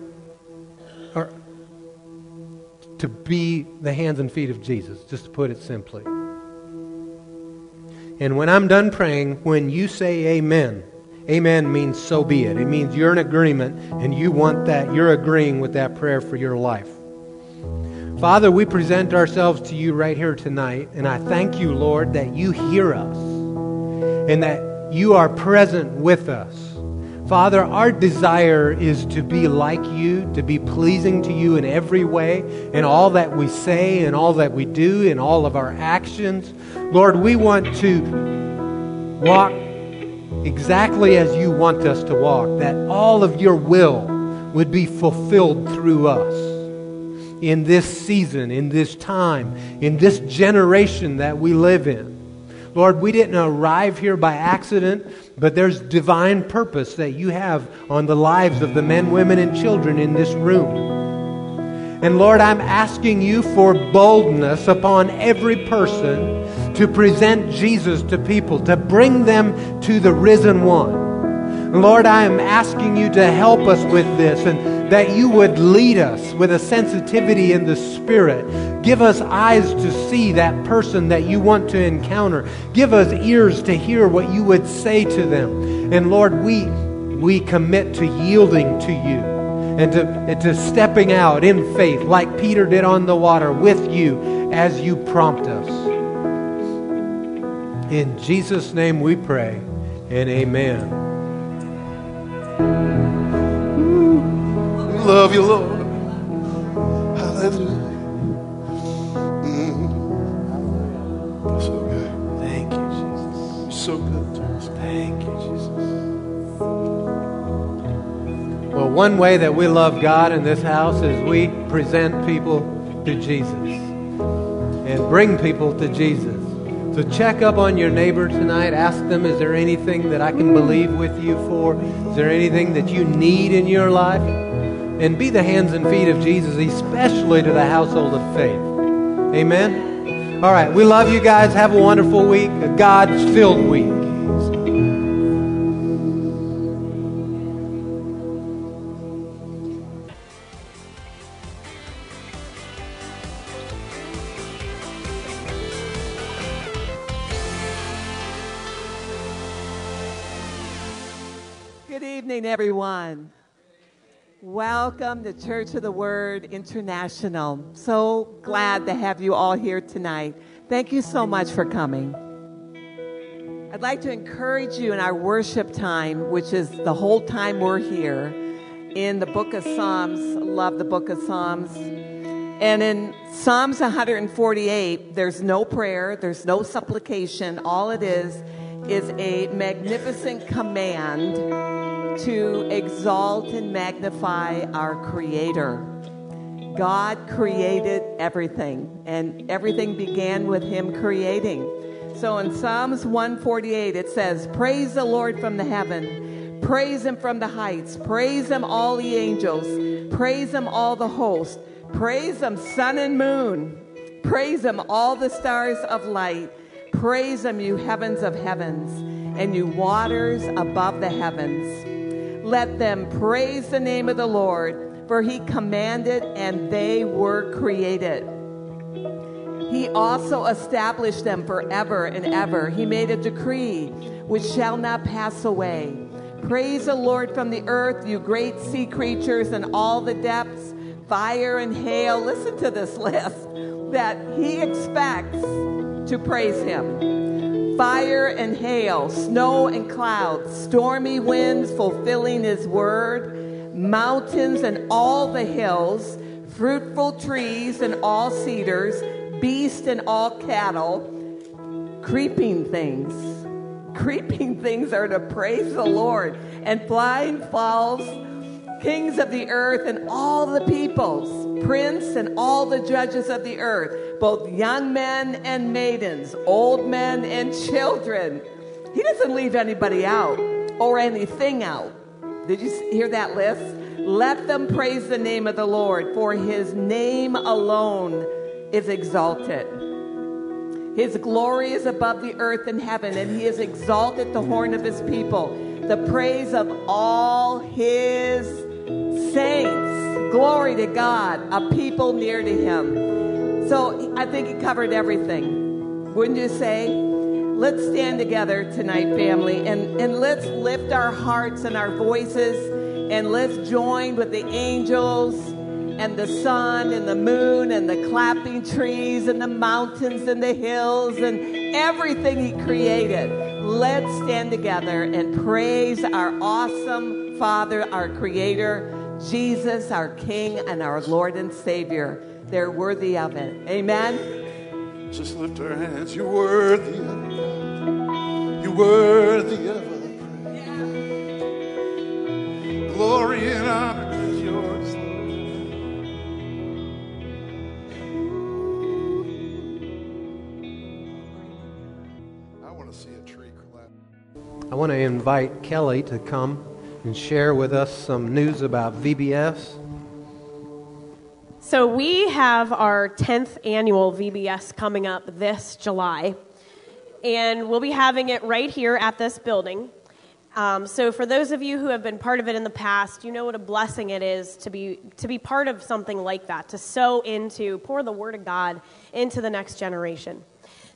[SPEAKER 1] or, to be the hands and feet of Jesus, just to put it simply. And when I'm done praying, when you say amen, amen means so be it. It means you're in agreement and you want that, you're agreeing with that prayer for your life. Father, we present ourselves to you right here tonight, and I thank you, Lord, that you hear us and that you are present with us. Father, our desire is to be like you, to be pleasing to you in every way, in all that we say, in all that we do, in all of our actions. Lord, we want to walk exactly as you want us to walk, that all of your will would be fulfilled through us in this season, in this time, in this generation that we live in. Lord, we didn't arrive here by accident, but there's divine purpose that you have on the lives of the men, women, and children in this room. And Lord, I'm asking you for boldness upon every person to present Jesus to people, to bring them to the risen one. Lord, I am asking you to help us with this and that you would lead us with a sensitivity in the Spirit. Give us eyes to see that person that you want to encounter. Give us ears to hear what you would say to them. And Lord, we, we commit to yielding to you and to, and to stepping out in faith like Peter did on the water with you as you prompt us. In Jesus' name we pray, and amen.
[SPEAKER 2] Love you, Lord. Hallelujah. Mm. So good.
[SPEAKER 1] Thank you, Jesus.
[SPEAKER 2] So good to us.
[SPEAKER 1] Thank you, Jesus. Well, one way that we love God in this house is we present people to Jesus and bring people to Jesus. So check up on your neighbor tonight. Ask them, is there anything that I can believe with you for? Is there anything that you need in your life? And be the hands and feet of Jesus, especially to the household of faith. Amen? All right, we love you guys. Have a wonderful week, a God filled week.
[SPEAKER 3] Everyone. Welcome to Church of the Word International. So glad to have you all here tonight. Thank you so much for coming. I'd like to encourage you in our worship time, which is the whole time we're here, in the book of Psalms. Love the book of Psalms. And in Psalms 148, there's no prayer, there's no supplication. All it is is a magnificent command to exalt and magnify our Creator. God created everything, and everything began with Him creating. So in Psalms 148, it says, Praise the Lord from the heaven, praise Him from the heights, praise Him, all the angels, praise Him, all the hosts, praise Him, sun and moon, praise Him, all the stars of light. Praise him, you heavens of heavens, and you waters above the heavens. Let them praise the name of the Lord, for he commanded and they were created. He also established them forever and ever. He made a decree which shall not pass away. Praise the Lord from the earth, you great sea creatures and all the depths, fire and hail. Listen to this list that he expects to praise him. Fire and hail, snow and clouds, stormy winds fulfilling his word, mountains and all the hills, fruitful trees and all cedars, beast and all cattle, creeping things. Creeping things are to praise the Lord, and flying fowls, kings of the earth and all the peoples, prince and all the judges of the earth, both young men and maidens, old men and children. He doesn't leave anybody out or anything out. Did you hear that list? Let them praise the name of the Lord, for his name alone is exalted. His glory is above the earth and heaven, and he has exalted the horn of his people, the praise of all his saints. Glory to God, a people near to him. So I think he covered everything. Wouldn't you say? Let's stand together tonight, family, and, and let's lift our hearts and our voices, and let's join with the angels and the sun and the moon and the clapping trees and the mountains and the hills and everything He created. Let's stand together and praise our awesome Father, our Creator, Jesus, our King, and our Lord and Savior. They're worthy of it. Amen.
[SPEAKER 2] Just lift our hands. You're worthy of it. You're worthy of it. Yeah. Glory and honor is yours, I want to see a tree collapse.
[SPEAKER 1] I want to invite Kelly to come and share with us some news about VBS.
[SPEAKER 4] So, we have our 10th annual VBS coming up this July, and we'll be having it right here at this building. Um, so, for those of you who have been part of it in the past, you know what a blessing it is to be, to be part of something like that, to sow into, pour the Word of God into the next generation.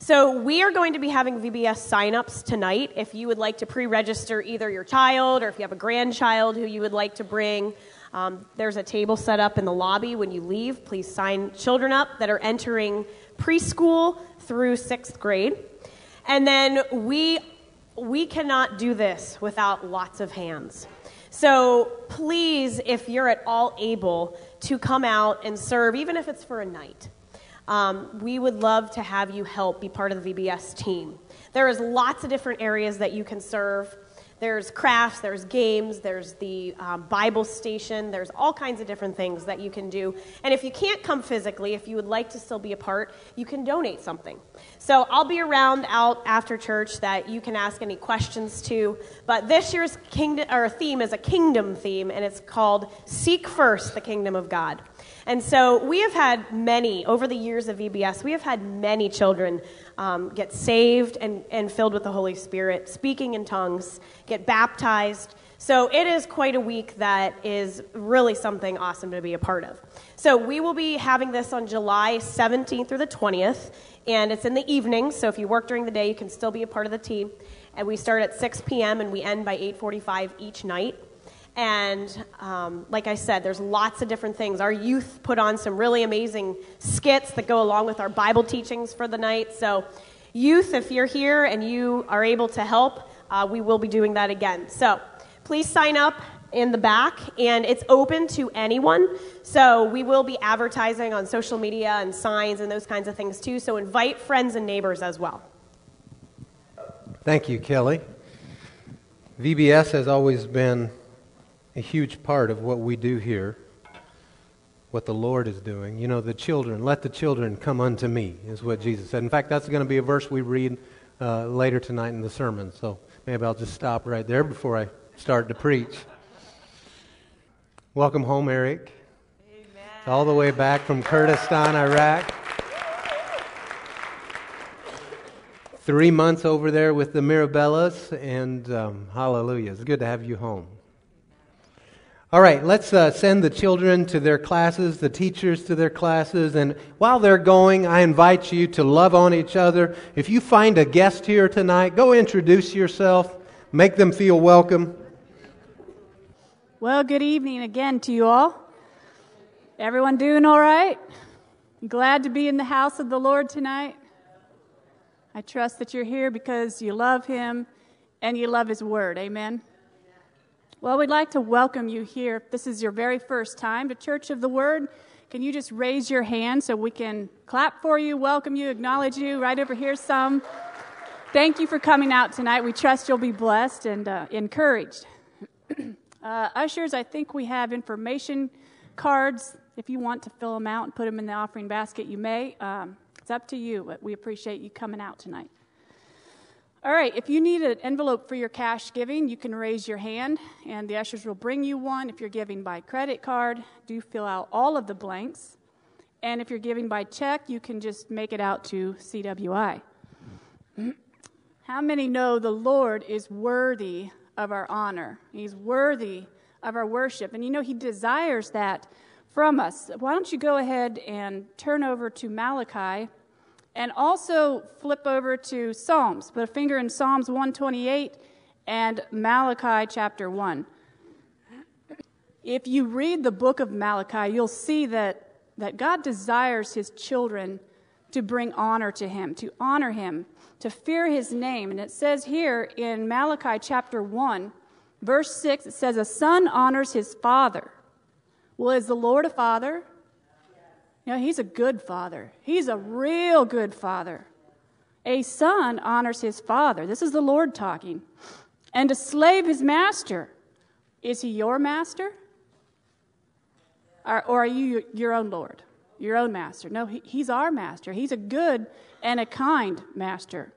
[SPEAKER 4] So, we are going to be having VBS signups tonight. If you would like to pre register either your child or if you have a grandchild who you would like to bring, um, there's a table set up in the lobby when you leave. Please sign children up that are entering preschool through sixth grade. And then we we cannot do this without lots of hands. So please, if you're at all able to come out and serve, even if it's for a night, um, we would love to have you help be part of the VBS team. There is lots of different areas that you can serve. There's crafts, there's games, there's the um, Bible station, there's all kinds of different things that you can do. And if you can't come physically, if you would like to still be a part, you can donate something. So I'll be around out after church that you can ask any questions to. But this year's kingdom or theme is a kingdom theme, and it's called Seek First the Kingdom of God. And so we have had many, over the years of VBS, we have had many children um, get saved and, and filled with the Holy Spirit, speaking in tongues, get baptized. So it is quite a week that is really something awesome to be a part of. So we will be having this on July 17th through the 20th, and it's in the evening. So if you work during the day, you can still be a part of the team. And we start at 6 p.m. and we end by 8:45 each night. And um, like I said, there's lots of different things. Our youth put on some really amazing skits that go along with our Bible teachings for the night. So, youth, if you're here and you are able to help, uh, we will be doing that again. So, please sign up in the back, and it's open to anyone. So, we will be advertising on social media and signs and those kinds of things too. So, invite friends and neighbors as well.
[SPEAKER 1] Thank you, Kelly. VBS has always been a huge part of what we do here, what the Lord is doing. You know, the children, let the children come unto me, is what Jesus said. In fact, that's going to be a verse we read uh, later tonight in the sermon. So maybe I'll just stop right there before I start to preach. Welcome home, Eric. Amen. All the way back from Kurdistan, Iraq. Three months over there with the Mirabellas, and um, hallelujah. It's good to have you home. All right, let's uh, send the children to their classes, the teachers to their classes, and while they're going, I invite you to love on each other. If you find a guest here tonight, go introduce yourself, make them feel welcome.
[SPEAKER 5] Well, good evening again to you all. Everyone doing all right? Glad to be in the house of the Lord tonight. I trust that you're here because you love Him and you love His Word. Amen. Well, we'd like to welcome you here. If this is your very first time to Church of the Word, can you just raise your hand so we can clap for you, welcome you, acknowledge you? Right over here, some. Thank you for coming out tonight. We trust you'll be blessed and uh, encouraged. uh, ushers, I think we have information cards. If you want to fill them out and put them in the offering basket, you may. Um, it's up to you, but we appreciate you coming out tonight. All right, if you need an envelope for your cash giving, you can raise your hand and the ushers will bring you one. If you're giving by credit card, do fill out all of the blanks. And if you're giving by check, you can just make it out to CWI. How many know the Lord is worthy of our honor? He's worthy of our worship. And you know, He desires that from us. Why don't you go ahead and turn over to Malachi and also flip over to Psalms. Put a finger in Psalms 128 and Malachi chapter 1. If you read the book of Malachi, you'll see that, that God desires his children to bring honor to him, to honor him, to fear his name. And it says here in Malachi chapter 1, verse 6, it says, A son honors his father. Well, is the Lord a father? You know, he's a good father. He's a real good father. A son honors his father. This is the Lord talking. And a slave his master. Is he your master? Or, or are you your own Lord, your own master? No, he, he's our master. He's a good and a kind master.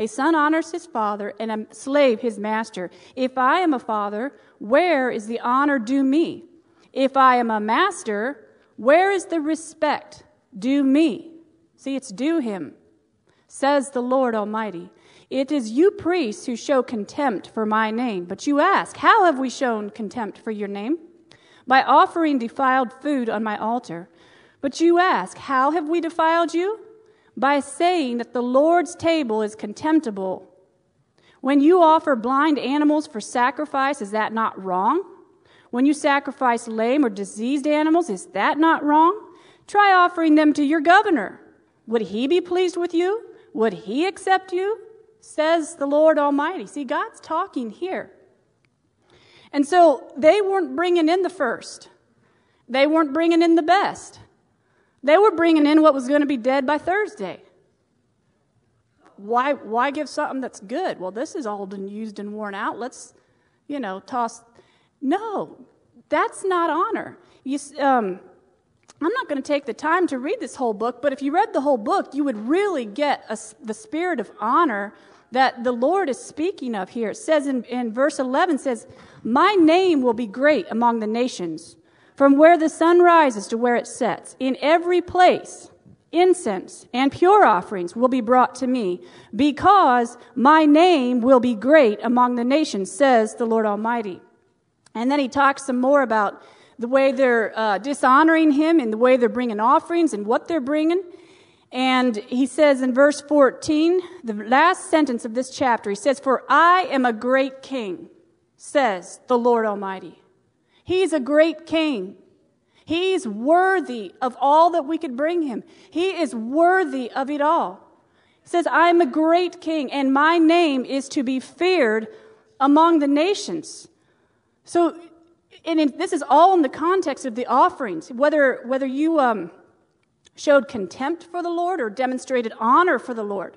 [SPEAKER 5] A son honors his father, and a slave his master. If I am a father, where is the honor due me? If I am a master, where is the respect due me? See, it's due him, says the Lord Almighty. It is you priests who show contempt for my name. But you ask, How have we shown contempt for your name? By offering defiled food on my altar. But you ask, How have we defiled you? By saying that the Lord's table is contemptible. When you offer blind animals for sacrifice, is that not wrong? When you sacrifice lame or diseased animals, is that not wrong? Try offering them to your governor. Would he be pleased with you? Would he accept you? says the Lord Almighty. See, God's talking here. And so they weren't bringing in the first, they weren't bringing in the best. They were bringing in what was going to be dead by Thursday. Why, why give something that's good? Well, this is old and used and worn out. Let's, you know, toss. No, that's not honor. You, um, I'm not going to take the time to read this whole book, but if you read the whole book, you would really get a, the spirit of honor that the Lord is speaking of here. It says in, in verse 11 says, "My name will be great among the nations, from where the sun rises to where it sets. In every place, incense and pure offerings will be brought to me, because my name will be great among the nations," says the Lord Almighty. And then he talks some more about the way they're uh, dishonoring him and the way they're bringing offerings and what they're bringing. And he says in verse 14, the last sentence of this chapter, he says, For I am a great king, says the Lord Almighty. He's a great king. He's worthy of all that we could bring him. He is worthy of it all. He says, I'm a great king, and my name is to be feared among the nations. So, and this is all in the context of the offerings. Whether, whether you, um, showed contempt for the Lord or demonstrated honor for the Lord.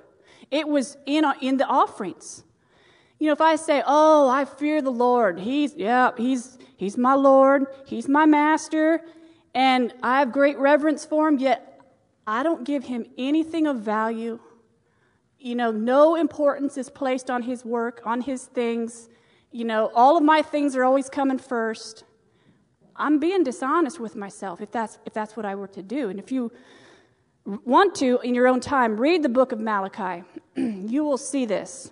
[SPEAKER 5] It was in, in the offerings. You know, if I say, "Oh, I fear the Lord. He's yeah, he's he's my Lord. He's my master, and I have great reverence for him, yet I don't give him anything of value. You know, no importance is placed on his work, on his things. You know, all of my things are always coming first. I'm being dishonest with myself if that's, if that's what I were to do. And if you want to, in your own time, read the book of Malachi, you will see this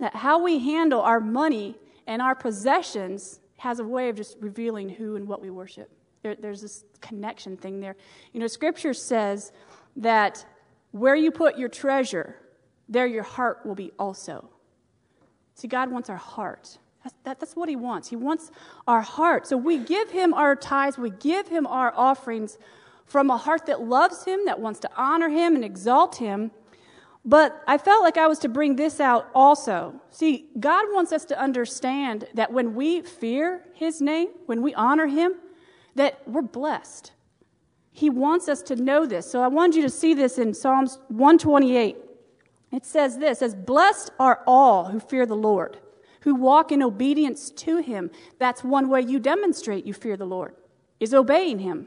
[SPEAKER 5] that how we handle our money and our possessions has a way of just revealing who and what we worship. There, there's this connection thing there. You know, Scripture says that where you put your treasure, there your heart will be also. See, God wants our heart. That's, that, that's what he wants. He wants our heart. So we give him our tithes, we give him our offerings from a heart that loves him, that wants to honor him and exalt him. But I felt like I was to bring this out also. See, God wants us to understand that when we fear his name, when we honor him, that we're blessed. He wants us to know this. So I want you to see this in Psalms 128. It says this, as blessed are all who fear the Lord who walk in obedience to him. That's one way you demonstrate you fear the Lord, is obeying him.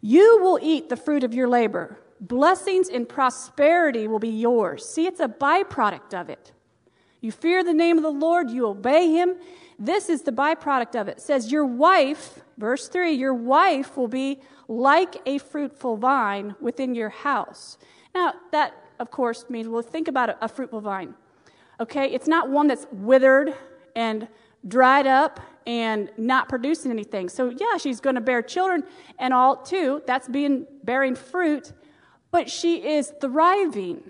[SPEAKER 5] You will eat the fruit of your labor. Blessings and prosperity will be yours. See, it's a byproduct of it. You fear the name of the Lord, you obey him. This is the byproduct of it. it says, Your wife, verse 3, your wife will be like a fruitful vine within your house. Now, that, of course, means, well, think about a, a fruitful vine. Okay? It's not one that's withered and dried up and not producing anything. So, yeah, she's going to bear children and all too. That's being bearing fruit, but she is thriving.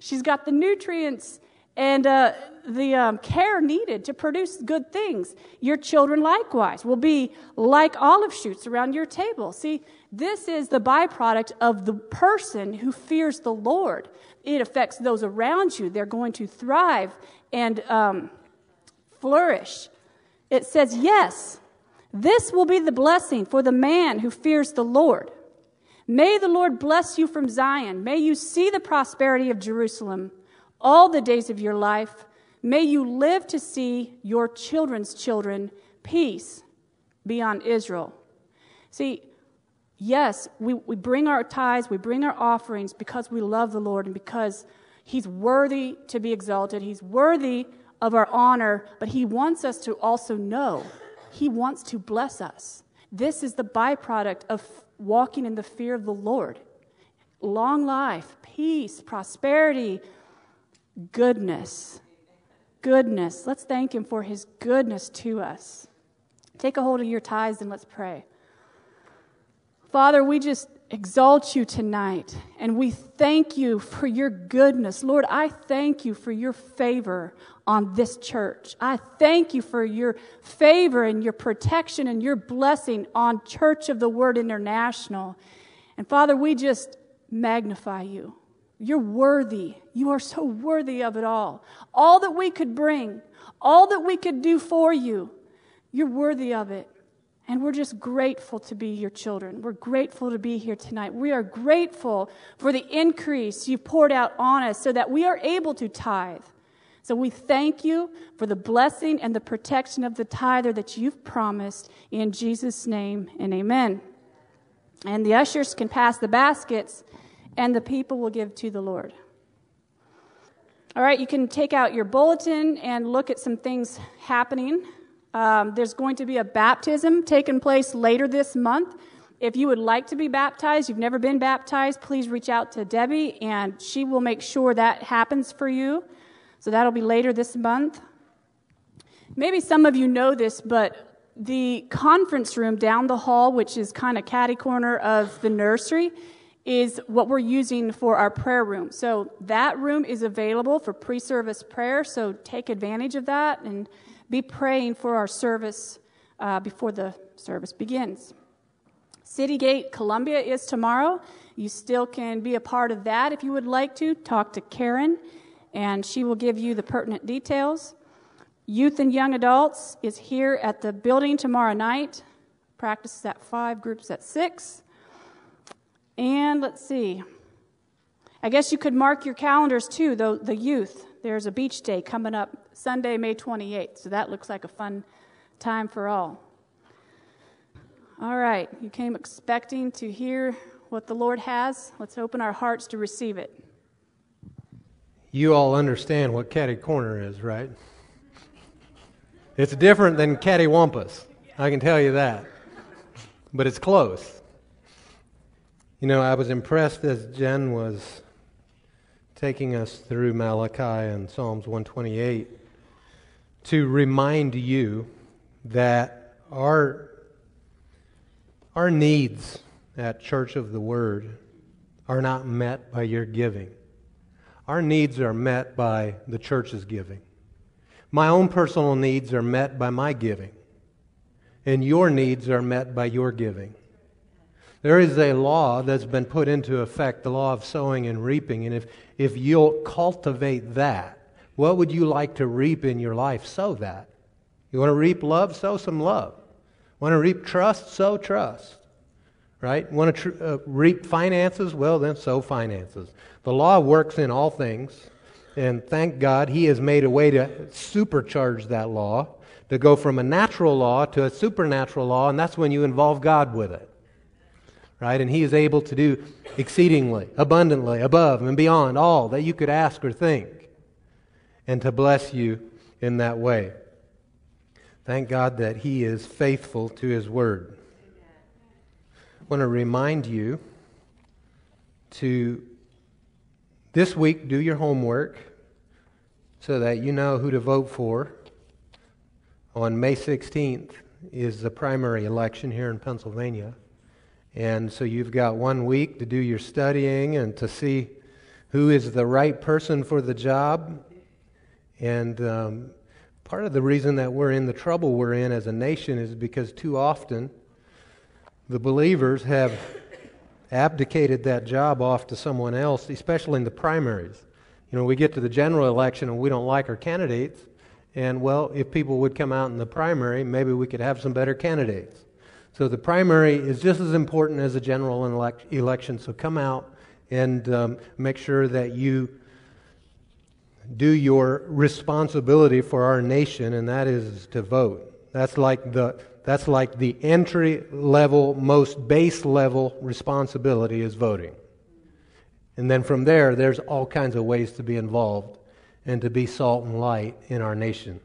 [SPEAKER 5] She's got the nutrients and uh, the um, care needed to produce good things. Your children, likewise, will be like olive shoots around your table. See, this is the byproduct of the person who fears the Lord. It affects those around you. They're going to thrive and um, flourish. It says, Yes, this will be the blessing for the man who fears the Lord. May the Lord bless you from Zion. May you see the prosperity of Jerusalem all the days of your life. May you live to see your children's children. Peace be on Israel. See, yes, we, we bring our tithes, we bring our offerings because we love the Lord and because, He's worthy to be exalted. He's worthy of our honor, but He wants us to also know He wants to bless us. This is the byproduct of walking in the fear of the Lord. Long life, peace, prosperity, goodness. Goodness. Let's thank Him for His goodness to us. Take a hold of your tithes and let's pray. Father, we just exalt you tonight and we thank you for your goodness. Lord, I thank you for your favor on this church. I thank you for your favor and your protection and your blessing on Church of the Word International. And Father, we just magnify you. You're worthy. You are so worthy of it all. All that we could bring, all that we could do for you, you're worthy of it. And we're just grateful to be your children. We're grateful to be here tonight. We are grateful for the increase you've poured out on us so that we are able to tithe. So we thank you for the blessing and the protection of the tither that you've promised in Jesus' name and amen. And the ushers can pass the baskets and the people will give to the Lord. All right, you can take out your bulletin and look at some things happening. Um, there's going to be a baptism taking place later this month. If you would like to be baptized, you've never been baptized, please reach out to Debbie and she will make sure that happens for you. So that'll be later this month. Maybe some of you know this, but the conference room down the hall, which is kind of catty corner of the nursery, is what we're using for our prayer room. So that room is available for pre service prayer, so take advantage of that and be praying for our service uh, before the service begins. Citygate Columbia is tomorrow. You still can be a part of that if you would like to. Talk to Karen, and she will give you the pertinent details. Youth and young adults is here at the building tomorrow night. Practice at 5, groups at 6. And let's see. I guess you could mark your calendars too, though, the youth. There's a beach day coming up Sunday, May 28th, so that looks like a fun time for all. All right, you came expecting to hear what the Lord has. Let's open our hearts to receive it.
[SPEAKER 1] You all understand what catty corner is, right? It's different than cattywampus. I can tell you that. But it's close. You know, I was impressed as Jen was taking us through Malachi and Psalms 128 to remind you that our, our needs at Church of the Word are not met by your giving. Our needs are met by the church's giving. My own personal needs are met by my giving, and your needs are met by your giving. There is a law that's been put into effect, the law of sowing and reaping. And if, if you'll cultivate that, what would you like to reap in your life? Sow that. You want to reap love? Sow some love. Want to reap trust? Sow trust. Right? Want to tr- uh, reap finances? Well, then sow finances. The law works in all things. And thank God he has made a way to supercharge that law, to go from a natural law to a supernatural law, and that's when you involve God with it right? And He is able to do exceedingly, abundantly, above and beyond all that you could ask or think, and to bless you in that way. Thank God that He is faithful to His word. I want to remind you to this week do your homework so that you know who to vote for. On May 16th is the primary election here in Pennsylvania. And so you've got one week to do your studying and to see who is the right person for the job. And um, part of the reason that we're in the trouble we're in as a nation is because too often the believers have abdicated that job off to someone else, especially in the primaries. You know, we get to the general election and we don't like our candidates. And well, if people would come out in the primary, maybe we could have some better candidates. So the primary is just as important as a general election. So come out and um, make sure that you do your responsibility for our nation, and that is to vote. That's like the that's like the entry level, most base level responsibility is voting. And then from there, there's all kinds of ways to be involved and to be salt and light in our nation.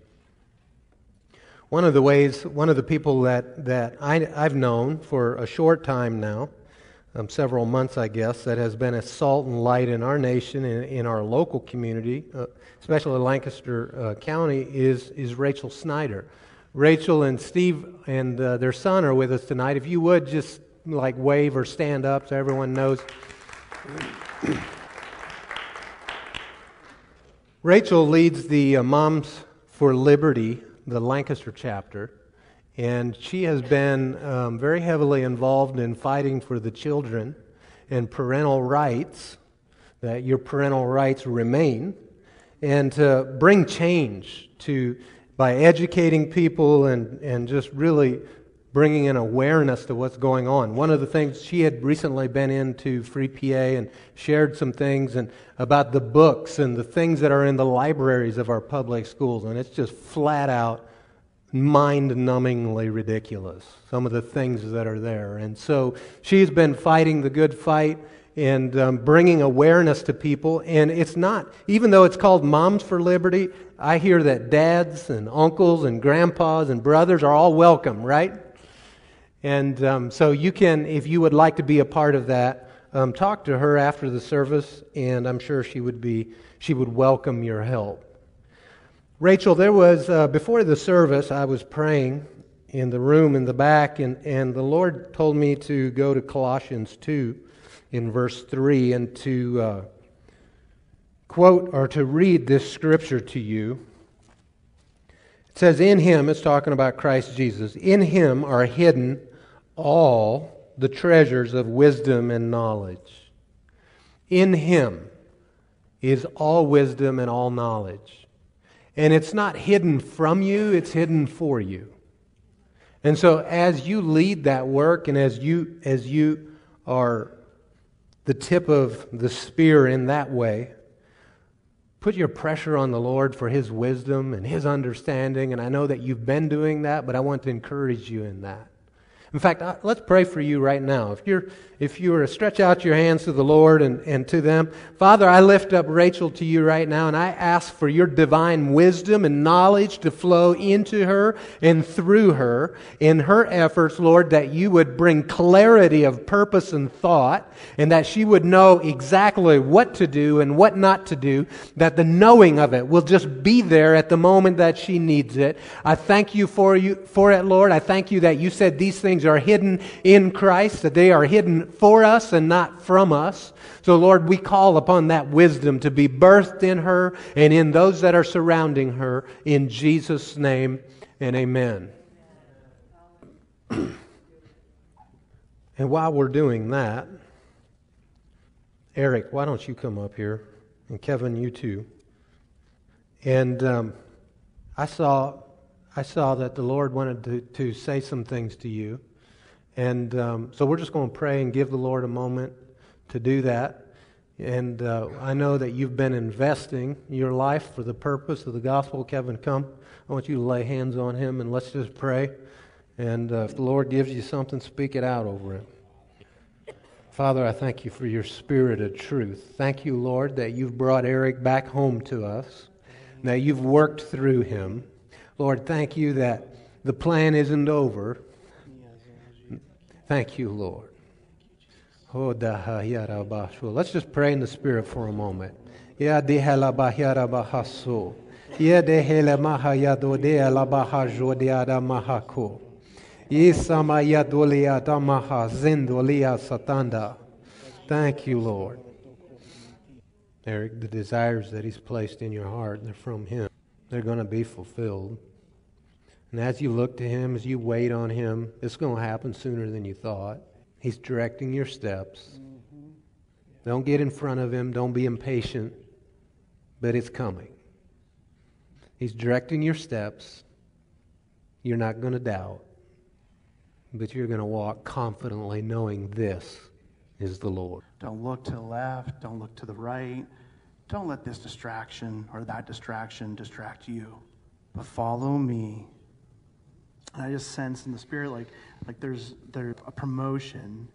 [SPEAKER 1] One of the ways, one of the people that, that I, I've known for a short time now, um, several months, I guess, that has been a salt and light in our nation, in, in our local community, uh, especially Lancaster uh, County, is, is Rachel Snyder. Rachel and Steve and uh, their son are with us tonight. If you would just like wave or stand up so everyone knows. Rachel leads the uh, Moms for Liberty, the Lancaster chapter, and she has been um, very heavily involved in fighting for the children and parental rights, that your parental rights remain, and to bring change to by educating people and, and just really bringing an awareness to what's going on. One of the things she had recently been into Free PA and shared some things and about the books and the things that are in the libraries of our public schools, and it's just flat out mind-numbingly ridiculous. Some of the things that are there, and so she's been fighting the good fight and um, bringing awareness to people. And it's not, even though it's called Moms for Liberty, I hear that dads and uncles and grandpas and brothers are all welcome, right? And um, so you can, if you would like to be a part of that, um, talk to her after the service, and I'm sure she would be, she would welcome your help. Rachel, there was, uh, before the service, I was praying in the room in the back, and, and the Lord told me to go to Colossians 2 in verse 3 and to uh, quote or to read this scripture to you. It says, In him, it's talking about Christ Jesus, in him are hidden all the treasures of wisdom and knowledge. In Him is all wisdom and all knowledge. And it's not hidden from you, it's hidden for you. And so as you lead that work and as you as you are the tip of the spear in that way, put your pressure on the Lord for his wisdom and his understanding and I know that you've been doing that, but I want to encourage you in that. In fact, let's pray for you right now. If you're, if you were to stretch out your hands to the Lord and, and to them, Father, I lift up Rachel to you right now, and I ask for your divine wisdom and knowledge to flow into her and through her in her efforts, Lord, that you would bring clarity of purpose and thought, and that she would know exactly what to do and what not to do, that the knowing of it will just be there at the moment that she needs it. I thank you for you for it, Lord. I thank you that you said these things things are hidden in Christ, that they are hidden for us and not from us. So, Lord, we call upon that wisdom to be birthed in her and in those that are surrounding her in Jesus' name and amen. and while we're doing that, Eric, why don't you come up here? And Kevin, you too. And um, I saw I saw that the Lord wanted to, to say some things to you. And um, so we're just going to pray and give the Lord a moment to do that. And uh, I know that you've been investing your life for the purpose of the gospel. Kevin, come. I want you to lay hands on him and let's just pray. And uh, if the Lord gives you something, speak it out over him. Father, I thank you for your spirit of truth. Thank you, Lord, that you've brought Eric back home to us, that you've worked through him. Lord, thank you that the plan isn't over. Thank you, Lord. Oh, Let's just pray in the Spirit for a moment. Thank you, Lord. Eric, the desires that He's placed in your heart, they're from Him. They're going to be fulfilled. And as you look to Him, as you wait on Him, it's going to happen sooner than you thought. He's directing your steps. Mm-hmm. Don't get in front of Him. Don't be impatient. But it's coming. He's directing your steps. You're not going to doubt. But you're going to walk confidently knowing this is the Lord.
[SPEAKER 6] Don't look to the left. Don't look to the right. Don't let this distraction or that distraction distract you. But follow me I just sense in the spirit like like there's there's a promotion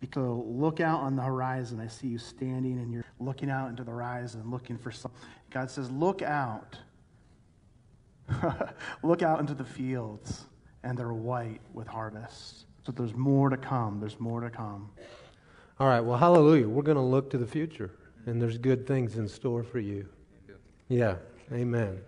[SPEAKER 6] Because look out on the horizon. I see you standing and you're looking out into the horizon, looking for something. God says, Look out. look out into the fields, and they're white with harvest. So there's more to come. There's more to come.
[SPEAKER 1] All right, well, hallelujah. We're going to look to the future, and there's good things in store for you. Yeah, amen.